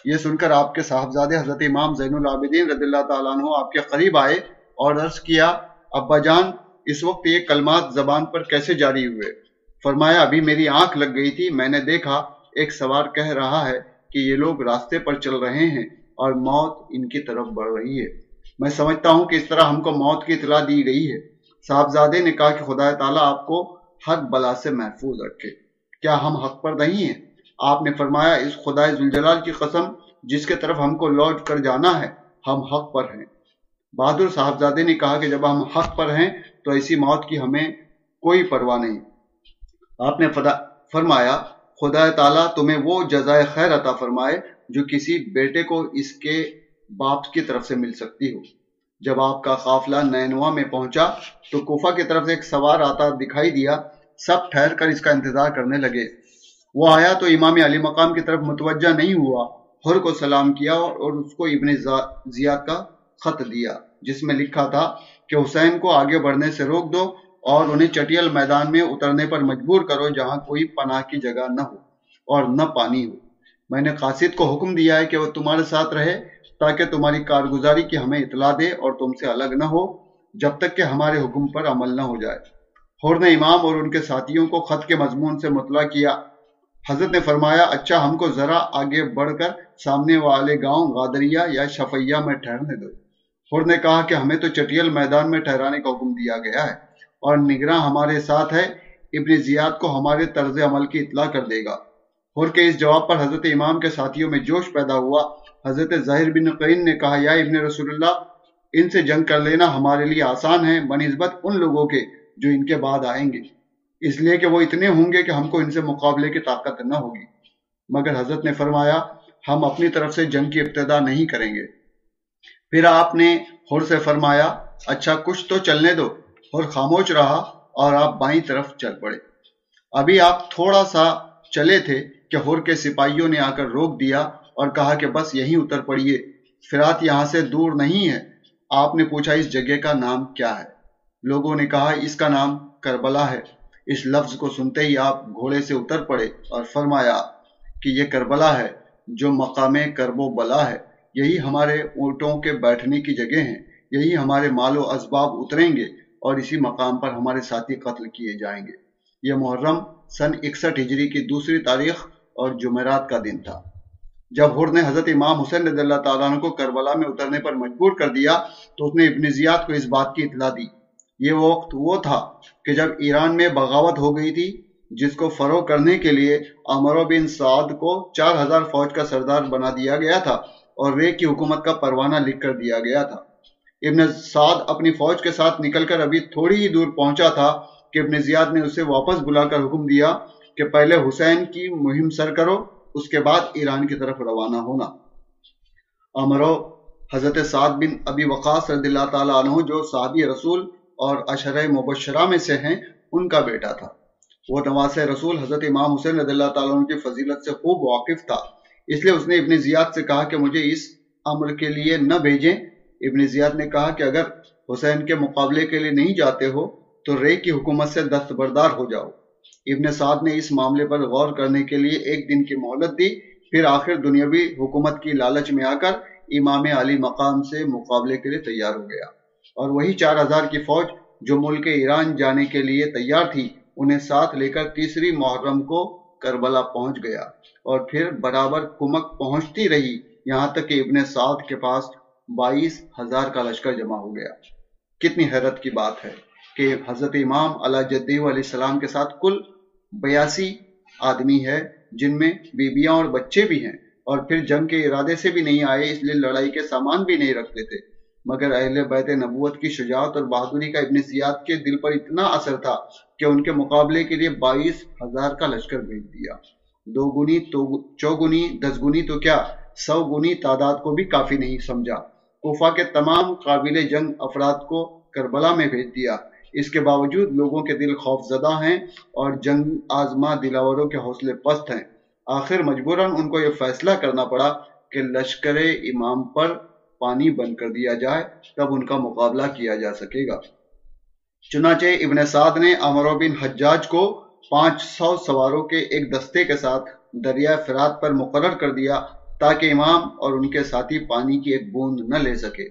یہ سن کر آپ کے صاحبزادے حضرت امام زین العابدین رضی اللہ تعالیٰ عنہ آپ کے قریب آئے اور عرض کیا، ابا جان اس وقت یہ کلمات زبان پر کیسے جاری ہوئے؟ فرمایا، ابھی میری آنکھ لگ گئی تھی، میں نے دیکھا، ایک سوار کہہ رہا ہے کہ یہ لوگ راستے پر چل رہے ہیں اور موت ان کی طرف بڑھ رہی ہے۔ میں سمجھتا ہوں کہ اس طرح ہم کو موت کی اطلاع دی گئی ہے۔ صاحبزادے نے کہا کہ خدا تعالیٰ آپ کو ہر بلا سے محفوظ رکھے۔ کیا ہم حق پر نہیں ہیں؟ آپ نے فرمایا، اس خدا ذوالجلال کی قسم، جس کے طرف ہم کو لوٹ کر جانا ہے، ہم حق پر ہیں۔ بہادر صاحبزادے نے کہا کہ جب ہم حق پر ہیں تو ایسی موت کی ہمیں کوئی پرواہ نہیں۔ آپ نے فرمایا، خدا تعالیٰ تمہیں وہ جزائے خیر عطا فرمائے جو کسی بیٹے کو اس کے باپ کی طرف سے مل سکتی ہو۔ جب آپ کا قافلہ نینوا میں پہنچا تو کوفہ کی طرف سے ایک سوار آتا دکھائی دیا، سب ٹھہر کر اس کا انتظار کرنے لگے۔ وہ آیا تو امام علی مقام کی طرف متوجہ نہیں ہوا، ہر کو سلام کیا اور اس کو ابن زیاد کا خط دیا، جس میں لکھا تھا کہ حسین کو آگے بڑھنے سے روک دو اور انہیں چٹیل میدان میں اترنے پر مجبور کرو جہاں کوئی پناہ کی جگہ نہ ہو اور نہ پانی ہو۔ میں نے قاصد کو حکم دیا ہے کہ وہ تمہارے ساتھ رہے تاکہ تمہاری کارگزاری کی ہمیں اطلاع دے اور تم سے الگ نہ ہو جب تک کہ ہمارے حکم پر عمل نہ ہو جائے۔ ہور نے امام اور ان کے ساتھیوں کو خط کے مضمون سے مطلع کیا۔ حضرت نے فرمایا اچھا ہم کو ذرا آگے بڑھ کر سامنے والے گاؤں غادریہ یا شفیہ میں ٹھہرنے دو۔ ہور نے کہا کہ ہمیں تو چٹیل میدان میں ٹھہرانے کا حکم دیا گیا ہے اور نگراں ہمارے ساتھ ہے، ابن زیاد کو ہمارے طرز عمل کی اطلاع کر دے گا۔ ہور کے اس جواب پر حضرت امام کے ساتھیوں میں جوش پیدا ہوا۔ حضرت ظاہر بن قین نے کہا، یا ابن رسول اللہ، ان سے جنگ کر لینا ہمارے لیے آسان ہے بنسبت ان لوگوں کے جو ان کے بعد آئیں گے۔ اس لیے کہ وہ اتنے ہوں گے کہ ہم کو ان سے مقابلے کی طاقت نہ ہوگی۔ مگر حضرت نے فرمایا، ہم اپنی طرف سے جنگ کی ابتدا نہیں کریں گے۔ پھر آپ نے ہور سے فرمایا اچھا کچھ تو چلنے دو۔ اور خاموش رہا اور آپ بائیں طرف چل پڑے۔ ابھی آپ تھوڑا سا چلے تھے کہ ہور کے سپاہیوں نے آ کر روک دیا اور کہا کہ بس یہیں اتر پڑیے۔ فرات یہاں سے دور نہیں ہے۔ آپ نے پوچھا، اس جگہ کا نام کیا ہے؟ لوگوں نے کہا، اس کا نام کربلا ہے۔ اس لفظ کو سنتے ہی آپ گھوڑے سے اتر پڑے اور فرمایا کہ یہ کربلا ہے، جو مقام کرب و بلا ہے۔ یہی ہمارے اونٹوں کے بیٹھنے کی جگہ ہیں، یہی ہمارے مال و اسباب اتریں گے اور اسی مقام پر ہمارے ساتھی قتل کیے جائیں گے۔ یہ محرم سن اکسٹھ ہجری کی دوسری تاریخ اور جمعرات کا دن تھا۔ جب ہر نے حضرت امام حسین رضی اللہ تعالیٰ عنہ کو کربلا میں اترنے پر مجبور کر دیا تو اس نے ابن زیاد کو اس بات کی اطلاع دی۔ یہ وقت وہ تھا کہ جب ایران میں بغاوت ہو گئی تھی، جس کو فروغ کرنے کے لیے عمرو بن سعد کو چار ہزار فوج کا سردار بنا دیا گیا تھا۔ اور رے کی حکومت کا پروانہ لکھ کر دیا گیا تھا۔ ابن سعد اپنی فوج کے ساتھ نکل کر ابھی تھوڑی ہی دور پہنچا تھا کہ ابن زیاد نے اسے واپس بلا کر حکم دیا کہ پہلے حسین کی مہم سر کرو، اس کے بعد ایران کی طرف روانہ ہونا۔ امرو، حضرت سعد بن ابی وقاص رضی اللہ تعالیٰ عنہ، جو صحابی رسول اور اشرۂ مبشرہ میں سے ہیں، ان کا بیٹا تھا۔ وہ نواز رسول حضرت امام حسین رضی اللہ تعالیٰ عنہ کی فضیلت سے خوب واقف تھا۔ اس لیے اس نے ابن زیاد سے کہا کہ مجھے اس امر کے لیے نہ بھیجیں۔ ابن زیاد نے کہا کہ اگر حسین کے مقابلے کے لیے نہیں جاتے ہو، تو رے کی حکومت سے دستبردار ہو جاؤ۔ ابن سعد نے اس معاملے پر غور کرنے کے لیے ایک دن کی مہلت دی، پھر آخر دنیاوی حکومت کی لالچ میں آ کر امام علی مقام سے مقابلے کے لیے تیار ہو گیا۔ اور وہی چار ہزار کی فوج جو ملک ایران جانے کے لیے تیار تھی، انہیں ساتھ لے کر تیسری محرم کو کربلا پہنچ گیا اور پھر برابر کمک پہنچتی رہی، یہاں تک کہ ابن سعد کے پاس بائیس ہزار کا لشکر جمع ہو گیا۔ کتنی حیرت کی بات ہے کہ حضرت امام علیہ جدی علیہ السلام کے ساتھ کل بیاسی آدمی ہے، جن میں بیبیاں اور بچے بھی ہیں۔ اور پھر جنگ کے ارادے سے بھی نہیں آئے، اس لیے لڑائی کے سامان بھی نہیں رکھتے تھے۔ مگر اہل بیت نبوت کی شجاعت اور بہادری کا ابن زیاد کے دل پر اتنا اثر تھا کہ ان کے مقابلے کے لیے بائیس ہزار کا لشکر بھیج دیا۔ دو گنی تو چوگنی دس گنی تو کیا؟ سو گنی تعداد کو بھی کافی نہیں سمجھا۔ کوفہ کے تمام قابل جنگ افراد کو کربلا میں بھیج دیا۔ اس کے باوجود لوگوں کے دل خوف زدہ ہیں اور جنگ آزما دلاوروں کے حوصلے پست ہیں۔ آخر مجبوراً ان کو یہ فیصلہ کرنا پڑا کہ لشکر امام پر پانی بند کر دیا جائے، تب ان کا مقابلہ کیا جا سکے گا۔ چنانچہ ابن سعد نے امرو بن حجاج کو پانچ سو سواروں کے ایک دستے کے ساتھ دریا فرات پر مقرر کر دیا تاکہ امام اور ان کے ساتھی پانی کی ایک بوند نہ لے سکے۔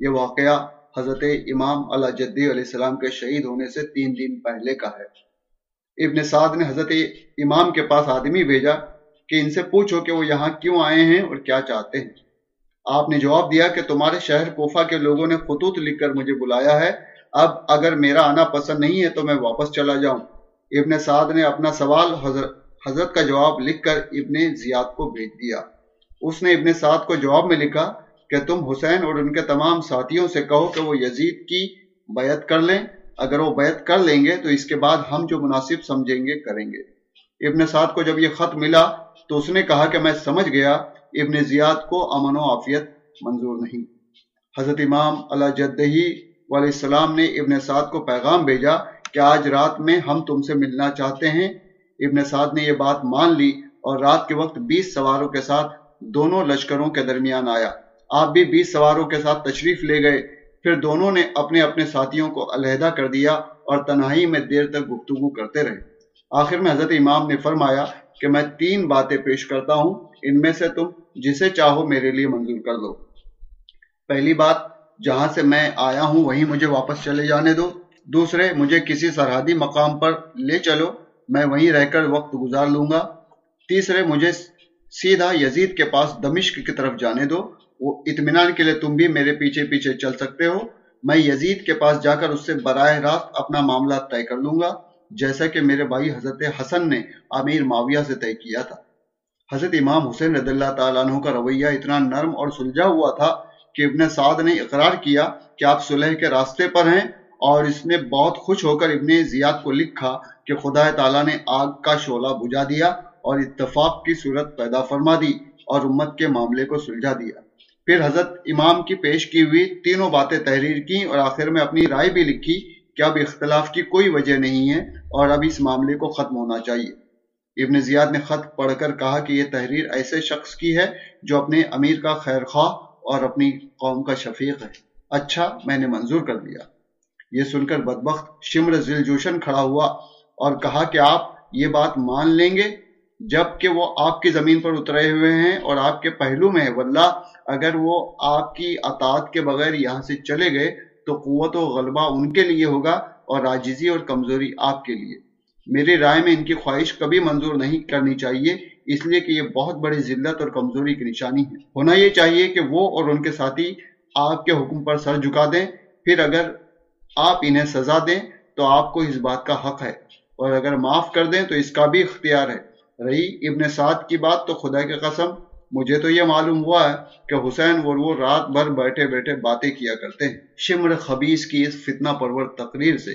یہ واقعہ حضرت امام علیہ جدی علیہ السلام کے شہید ہونے سے تین دن پہلے کا ہے۔ ابن سعد نے حضرت امام کے پاس آدمی بھیجا کہ ان سے پوچھو کہ وہ یہاں کیوں آئے ہیں اور کیا چاہتے ہیں۔ آپ نے جواب دیا کہ تمہارے شہر کوفہ کے لوگوں نے خطوط لکھ کر مجھے بلایا ہے۔ اب اگر میرا آنا پسند نہیں ہے تو میں واپس چلا جاؤں۔ ابن سعد نے اپنا سوال حضرت حضرت کا جواب لکھ کر ابن زیاد کو بھیج دیا۔ اس نے ابن سعد کو جواب میں لکھا کہ تم حسین اور ان کے تمام ساتھیوں سے کہو کہ وہ یزید کی بیعت کر لیں۔ اگر وہ بیعت کر لیں گے تو اس کے بعد ہم جو مناسب سمجھیں گے کریں گے۔ ابن سعد کو جب یہ خط ملا تو اس نے کہا کہ میں سمجھ گیا ابن زیاد کو امن و عافیت منظور نہیں۔ حضرت امام اللہ جدہی علیہ السلام نے ابن سعد کو پیغام بھیجا کہ آج رات میں ہم تم سے ملنا چاہتے ہیں۔ ابن سعد نے یہ بات مان لی اور رات کے وقت بیس سواروں کے ساتھ دونوں لشکروں کے درمیان آیا۔ آپ بھی بیس سواروں کے ساتھ تشریف لے گئے۔ پھر دونوں نے اپنے اپنے ساتھیوں کو علیحدہ کر دیا اور تنہائی میں دیر تک گفتگو کرتے رہے۔ آخر میں حضرت امام نے فرمایا کہ میں تین باتیں پیش کرتا ہوں، ان میں سے تم جسے چاہو میرے لیے منظور کر دو۔ پہلی بات، جہاں سے میں آیا ہوں، وہیں مجھے واپس چلے جانے دو۔ دوسرے، مجھے کسی سرحدی مقام پر لے چلو، میں وہیں رہ کر وقت گزار لوں گا۔ تیسرے، مجھے سیدھا یزید کے پاس دمشق کی طرف جانے دو۔ وہ اطمینان کے لیے تم بھی میرے پیچھے پیچھے چل سکتے ہو۔ میں یزید کے پاس جا کر اس سے براہ راست اپنا معاملہ طے کر لوں گا۔ جیسا کہ میرے بھائی حضرت حسن نے امیر معاویہ سے طے کیا تھا۔ حضرت امام حسین رضی اللہ تعالیٰ عنہ کا رویہ اتنا نرم اور سلجھا ہوا تھا کہ ابن سعد نے اقرار کیا کہ آپ صلح کے راستے پر ہیں اور اس نے بہت خوش ہو کر ابن زیاد کو لکھا کہ خدا تعالیٰ نے آگ کا شعلہ بجھا دیا اور اتفاق کی صورت پیدا فرما دی اور امت کے معاملے کو سلجھا دیا۔ پھر حضرت امام کی پیش کی ہوئی تینوں باتیں تحریر کی اور آخر میں اپنی رائے بھی لکھی کہ اب اختلاف کی کوئی وجہ نہیں ہے اور اب اس معاملے کو ختم ہونا چاہیے۔ ابن زیاد نے خط پڑھ کر کہا کہ یہ تحریر ایسے شخص کی ہے جو اپنے امیر کا خیر خواہ اور اپنی قوم کا شفیق ہے۔ اچھا میں نے منظور کر دیا۔ یہ سن کر بدبخت شمر ذل جوشن کھڑا ہوا اور کہا کہ آپ یہ بات مان لیں گے، جبکہ وہ آپ کی زمین پر اترے ہوئے ہیں اور آپ کے پہلو میں واللہ، اگر وہ آپ کی اطاعت کے بغیر یہاں سے چلے گئے تو قوت و غلبہ ان کے لیے ہوگا اور راجزی اور کمزوری آپ کے لیے۔ میری رائے میں ان کی خواہش کبھی منظور نہیں کرنی چاہیے، اس لیے کہ یہ بہت بڑی ذلت اور کمزوری کی نشانی ہے۔ ہونا یہ چاہیے کہ وہ اور ان کے ساتھی آپ کے حکم پر سر جھکا دیں۔ پھر اگر آپ انہیں سزا دیں تو آپ کو اس بات کا حق ہے۔ اور اگر معاف کر دیں تو اس کا بھی اختیار ہے۔ رہی ابن سعد کی بات تو خدا کی قسم مجھے تو یہ معلوم ہوا ہے کہ حسین اور وہ رات بھر بیٹھے بیٹھے باتیں کیا کرتے ہیں۔ شمر خبیص کی اس فتنہ پرور تقریر سے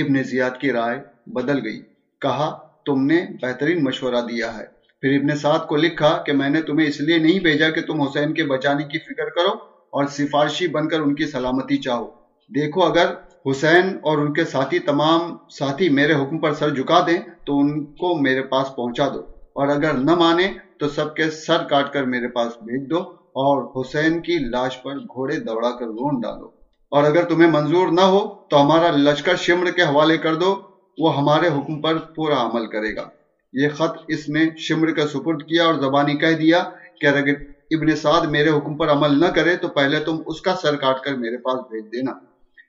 ابن زیاد کی رائے بدل گئی۔ کہا، تم نے بہترین مشورہ دیا ہے۔ پھر ابن سعد کو لکھا کہ میں نے تمہیں اس لیے نہیں بھیجا کہ تم حسین کے بچانے کی فکر کرو اور سفارشی بن کر ان کی سلامتی چاہو۔ دیکھو، اگر حسین اور ان کے ساتھی تمام ساتھی میرے حکم پر سر جھکا دیں تو ان کو میرے پاس پہنچا دو۔ اور اگر نہ مانے تو سب کے سر کاٹ کر میرے پاس بھیج دو اور حسین کی لاش پر گھوڑے دوڑا کر رون ڈالو۔ اور اگر تمہیں منظور نہ ہو تو ہمارا لشکر شمر کے حوالے کر دو، وہ ہمارے حکم پر پورا عمل کرے گا۔ یہ خط اس نے شمر کا سپرد کیا اور زبانی کہہ دیا کہ اگر ابن سعد میرے حکم پر عمل نہ کرے تو پہلے تم اس کا سر کاٹ کر میرے پاس بھیج دینا۔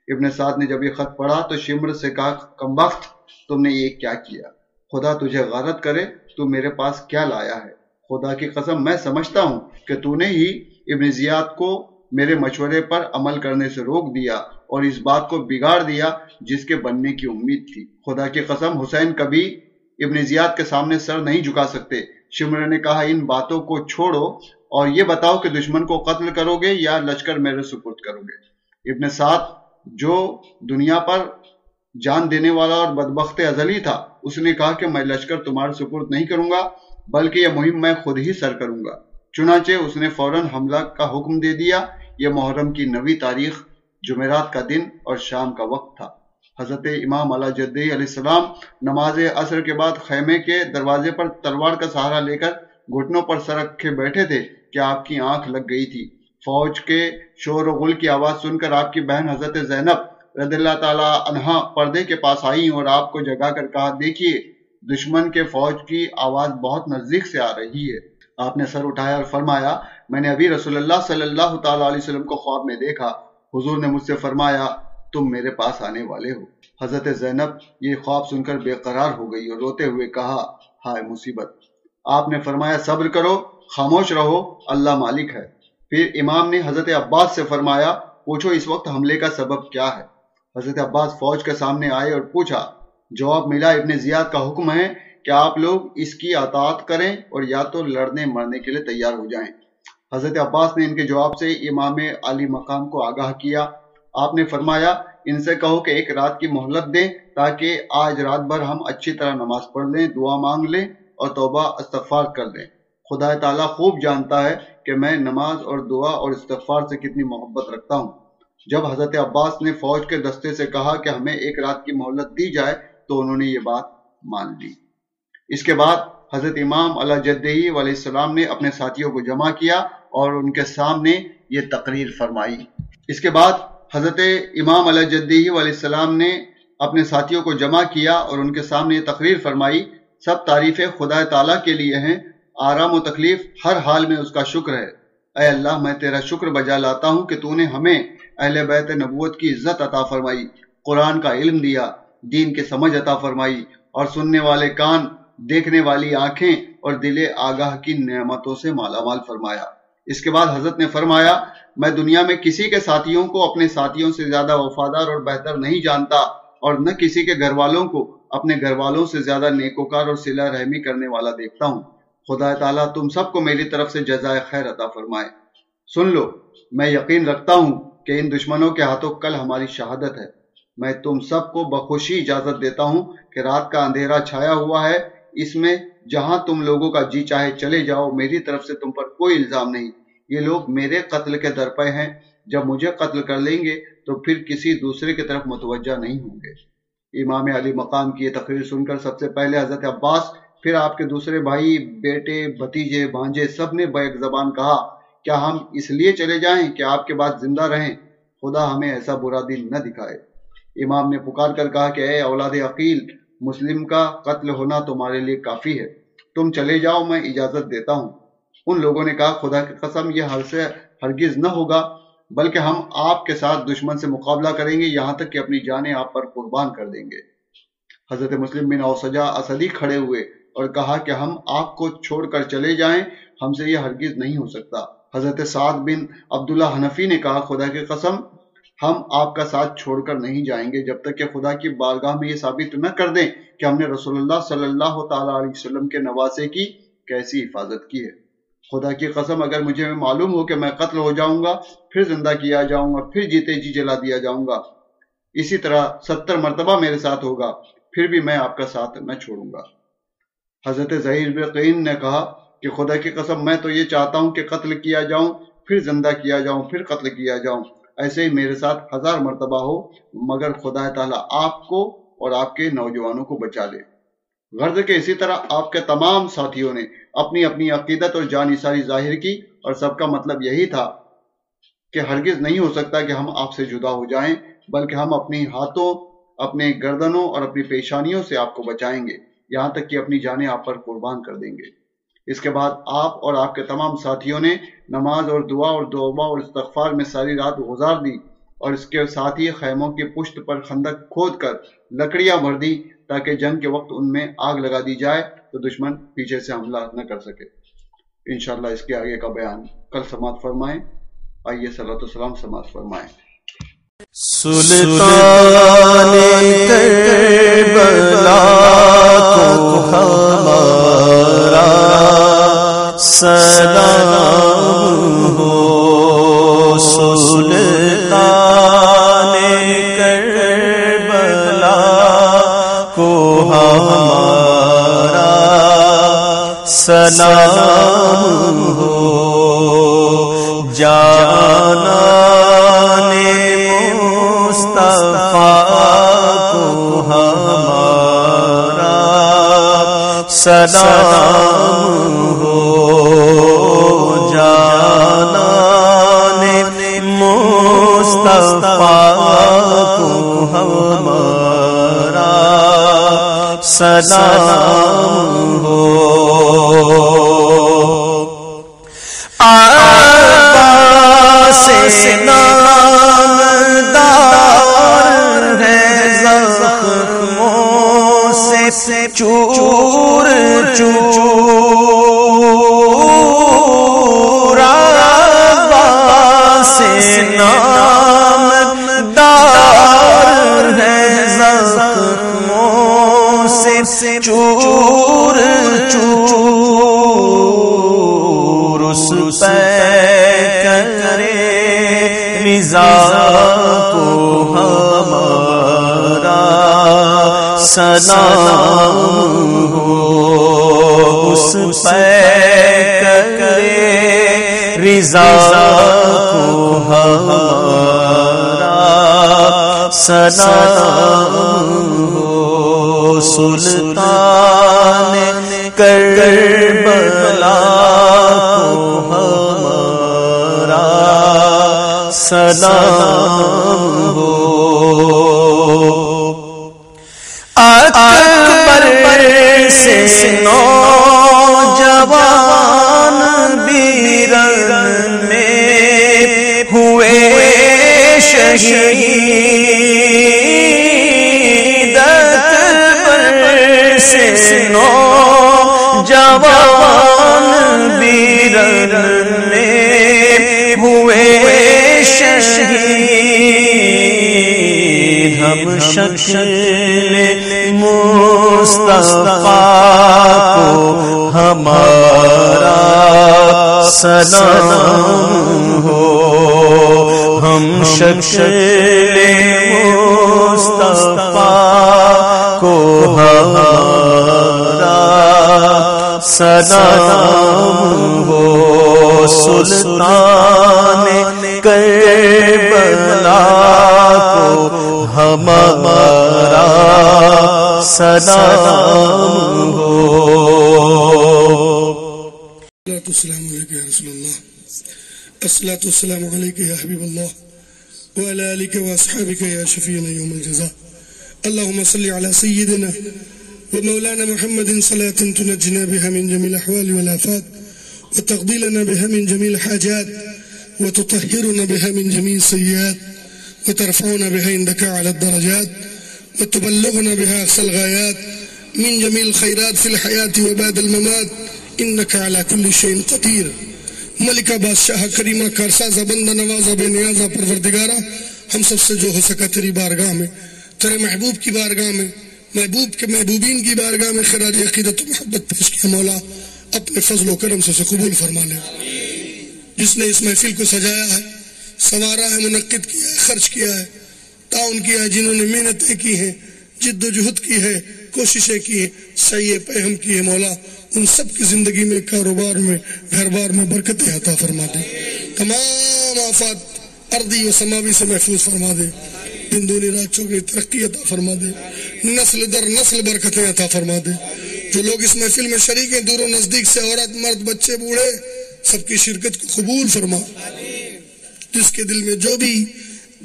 ابن سعد نے جب یہ خط پڑھا تو شمر سے کہا کمبخت تم نے یہ کیا کیا؟ خدا تجھے غارت کرے تو میرے پاس کیا لایا ہے؟ خدا کی قسم میں سمجھتا ہوں کہ تو نے ہی ابن زیاد کو میرے مشورے پر عمل کرنے سے روک دیا اور اس بات کو بگاڑ دیا جس کے بننے کی امید تھی۔ خدا کی قسم حسین کبھی ابن زیاد کے سامنے سر نہیں جھکا سکتے۔ شمر نے کہا، ان باتوں کو چھوڑو اور یہ بتاؤ کہ دشمن کو قتل کرو گے یا لشکر میرے سپرد کرو گے۔ ابن سعد، جو دنیا پر جان دینے والا اور بدبخت ازلی تھا، اس نے کہا کہ میں لشکر تمہارے سپرد نہیں کروں گا۔ بلکہ یہ مہم میں خود ہی سر کروں گا۔ چنانچہ اس نے فوراً حملہ کا حکم دے دیا۔ یہ محرم کی نوی تاریخ، جمعرات کا دن اور شام کا وقت تھا۔ حضرت امام علیہ جدی علیہ السلام نماز عصر کے بعد خیمے کے دروازے پر تلوار کا سہارا لے کر گھٹنوں پر سر رکھے بیٹھے تھے کہ آپ کی آنکھ لگ گئی تھی۔ فوج کے شور و غل کی آواز سن کر آپ کی بہن حضرت زینب رضی اللہ تعالی عنہ پردے کے پاس آئی اور آپ کو جگا کر کہا، دیکھیے دشمن کے فوج کی آواز بہت نزدیک سے آ رہی ہے۔ آپ نے سر اٹھایا اور فرمایا، میں نے ابھی رسول اللہ صلی اللہ تعالی علیہ وسلم کو خواب میں دیکھا۔ حضور نے مجھ سے فرمایا، تم میرے پاس آنے والے ہو۔ حضرت زینب یہ خواب سن کر بے قرار ہو گئی اور روتے ہوئے کہا، ہائے مصیبت۔ آپ نے فرمایا، صبر کرو، خاموش رہو، اللہ مالک ہے۔ پھر امام نے حضرت عباس سے فرمایا، پوچھو اس وقت حملے کا سبب کیا ہے۔ حضرت عباس فوج کے سامنے آئے اور پوچھا جواب ملا ابن زیاد کا حکم ہے کہ آپ لوگ اس کی اطاعت کریں اور یا تو لڑنے مرنے کے لیے تیار ہو جائیں۔ حضرت عباس نے ان کے جواب سے امام علی مقام کو آگاہ کیا۔ آپ نے فرمایا، ان سے کہو کہ ایک رات کی مہلت دیں تاکہ آج رات بھر ہم اچھی طرح نماز پڑھ لیں، دعا مانگ لیں اور توبہ استغفار کر لیں۔ خدا تعالیٰ خوب جانتا ہے کہ میں نماز اور دعا اور استغفار سے کتنی محبت رکھتا ہوں۔ جب حضرت عباس نے فوج کے دستے سے کہا کہ ہمیں ایک رات کی مہلت دی جائے تو انہوں نے یہ بات مان لی۔ اس کے بعد حضرت امام علیہ جدی علیہ السلام نے اپنے ساتھیوں کو جمع کیا اور ان کے سامنے یہ تقریر فرمائی۔ اس کے بعد حضرت امام علیہ جدی علیہ السلام نے اپنے ساتھیوں کو جمع کیا اور ان کے سامنے یہ تقریر فرمائی۔ سب تعریفیں خدا تعالیٰ کے لیے ہیں۔ آرام و تکلیف ہر حال میں اس کا شکر ہے۔ اے اللہ، میں تیرا شکر بجا لاتا ہوں کہ تو نے ہمیں اہل بیت نبوت کی عزت عطا فرمائی، قرآن کا علم دیا دین کے سمجھ عطا فرمائی اور سننے والے کان، دیکھنے والی آنکھیں اور دل آگاہ کی نعمتوں سے مالا مال فرمایا۔ اس کے بعد حضرت نے فرمایا، میں دنیا میں کسی کے ساتھیوں کو اپنے ساتھیوں سے زیادہ وفادار اور بہتر نہیں جانتا اور نہ کسی کے گھر والوں کو اپنے گھر والوں سے زیادہ نیکوکار اور سلا رحمی کرنے والا دیکھتا ہوں۔ خدا تعالیٰ تم سب کو میری طرف سے جزائے خیر عطا فرمائے۔ سن لو، میں یقین رکھتا ہوں کہ ان دشمنوں کے ہاتھوں کل ہماری شہادت ہے۔ میں تم سب کو بخوشی اجازت دیتا ہوں کہ رات کا اندھیرا چھایا ہوا ہے۔ اس میں جہاں تم لوگوں کا جی چاہے چلے جاؤ، میری طرف سے تم پر کوئی الزام نہیں۔ یہ لوگ میرے قتل کے درپے ہیں۔ جب مجھے قتل کر لیں گے تو پھر کسی دوسرے کی طرف متوجہ نہیں ہوں گے۔ امام علی مقام کی یہ تقریر سن کر سب سے پہلے حضرت عباس، پھر آپ کے دوسرے بھائی، بیٹے، بھتیجے بانجے سب نے بیک زبان کہا، کیا ہم اس لیے چلے جائیں کہ آپ کے بعد زندہ رہیں؟ خدا ہمیں ایسا برا دن نہ دکھائے۔ امام نے پکار کر کہا کہ اے اولاد عقیل، مسلم کا قتل ہونا تمہارے لیے کافی ہے۔ تم چلے جاؤ، میں اجازت دیتا ہوں۔ ان لوگوں نے کہا، خدا کی قسم، یہ ہر سے ہرگز نہ ہوگا، بلکہ ہم آپ کے ساتھ دشمن سے مقابلہ کریں گے، یہاں تک کہ اپنی جانیں آپ پر قربان کر دیں گے۔ حضرت مسلم بن اوسجا اسدی کھڑے ہوئے اور کہا کہ ہم آپ کو چھوڑ کر چلے جائیں، ہم سے یہ ہرگز نہیں ہو سکتا۔ حضرت سعد بن عبداللہ حنفی نے کہا، خدا کی قسم ہم آپ کا ساتھ چھوڑ کر نہیں جائیں گے جب تک کہ خدا کی بارگاہ میں یہ ثابت نہ کر دیں کہ ہم نے رسول اللہ صلی اللہ تعالی علیہ وسلم کے نواسے کی کیسی حفاظت کی ہے۔ خدا کی قسم اگر مجھے معلوم ہو کہ میں قتل ہو جاؤں گا، پھر زندہ کیا جاؤں گا، پھر جیتے جی جلا دیا جاؤں گا۔ اسی طرح ستر مرتبہ میرے ساتھ ہوگا، پھر بھی میں آپ کا ساتھ نہ چھوڑوں گا۔ حضرت ظہیر بقین نے کہا کہ خدا کی قسم میں تو یہ چاہتا ہوں کہ قتل کیا جاؤں، پھر زندہ کیا جاؤں، پھر قتل کیا جاؤں۔ ایسے ہی میرے ساتھ ہزار مرتبہ ہو، مگر خدا تعالیٰ آپ کو اور آپ کے نوجوانوں کو بچا لے۔ غرض کے اسی طرح آپ کے تمام ساتھیوں نے اپنی اپنی عقیدت اور جانی ساری ظاہر کی، اور سب کا مطلب یہی تھا کہ ہرگز نہیں ہو سکتا کہ ہم آپ سے جدا ہو جائیں، بلکہ ہم اپنی ہاتھوں، اپنے گردنوں اور اپنی پیشانیوں سے آپ کو بچائیں گے۔ یہاں تک کہ اپنی جانیں آپ پر قربان کر دیں گے۔ اس کے بعد آپ اور آپ کے تمام ساتھیوں نے نماز اور دعا اور دوبا اور استغفار میں ساری رات گزار دی اور اس کے ساتھ ہی خیموں کی پشت پر خندق کھود کر لکڑیاں بھر دی تاکہ جنگ کے وقت ان میں آگ لگا دی جائے تو دشمن پیچھے سے حملہ نہ کر سکے۔ انشاءاللہ اس کے آگے کا بیان کل سماعت فرمائیں۔ آئیے صلی اللہ السلام سماعت فرمائیں۔ سلطان کربلا کو ہمارا سلام ہو سلطان کربلا کو ہمارا سلام ہو جانا کو ہمارا سلام سلام ہو۔ سے نامدار ہے زخموں سے چور چور سے نامدار سلام ہو اس پہ رضا کو ہمارا سلام ہو سلطان کربلا کو ہمارا سلام شہید اکبر سے نوجوان بیرن میں ہوئے شہید۔ ہم شکل مصطفیٰ کو ہمارا سلام ہو۔ ہم شکل مصطفیٰ کو ہمارا سلام ہو سلطان کربلا کو ہمارا سلام ہو۔ السلام علیکم رسول اللہ۔ الصلاة والسلام علیکم حبیب اللہ۔ وعلى آلك وأصحابك يا شفينا يوم الجزاء. اللهم صل على سيدنا ومولانا محمد صلاة تنجنا بها من جميع الأحوال والآفات وتقضي لنا بها من جميع الحاجات، وتطهرنا بها من جميع السيئات، وترفعنا بها عندك على الدرجات، وتبلغنا بها أقصى الغايات، من جميع الخيرات في الحياة وبعد الممات، إنك على كل شيء قدير. ملکہ بادشاہ کریمہ کارسازہ بندہ نوازہ بے نیازہ پروردگارہ، ہم سب سے جو ہو سکا تیری بارگاہ میں۔ تیرے محبوب کی بارگاہ میں، محبوب کے محبوبین کی بارگاہ میں خراج عقیدت و محبت پیش کیا مولا۔ اپنے فضل و کرم سے قبول فرما لے۔ جس نے اس محفل کو سجایا ہے، سوارا ہے، منعقد کیا ہے، خرچ کیا ہے۔ تعاون کیا ہے، جنہوں نے محنتیں کی ہیں، جد و جہد کی ہے، کوششیں کی ہیں۔ صحیح پہم کی ہے مولا۔ ان سب کی زندگی میں، کاروبار میں، گھر بار میں برکت عطا فرما دے۔ تمام آفات اردی و سماوی سے محفوظ فرما دے۔ ہندونی راجوں کی ترقی عطا فرما دے۔ نسل در نسل برکتیں عطا فرما دے۔ جو لوگ اس محفل میں شریک ہیں، دور و نزدیک سے عورت، مرد، بچے، بوڑھے، سب کی شرکت کو قبول فرما۔ جس کے دل میں جو بھی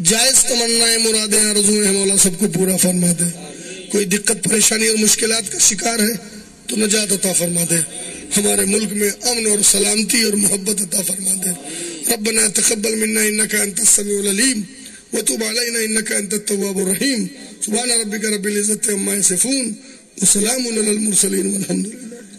جائز تمنائیں، مرادیں آرزو ہیں، مولا سب کو پورا فرما دے۔ کوئی دقت، پریشانی اور مشکلات کا شکار ہے تو نجات عطا فرما دے۔ ہمارے ملک میں امن اور سلامتی اور محبت عطا فرما دے۔ ربنا تقبل منا انك انت السميع العليم وتب علينا انك انت التواب الرحيم سبحان ربك رب العزه عما يصفون وسلام على المرسلين والحمد لله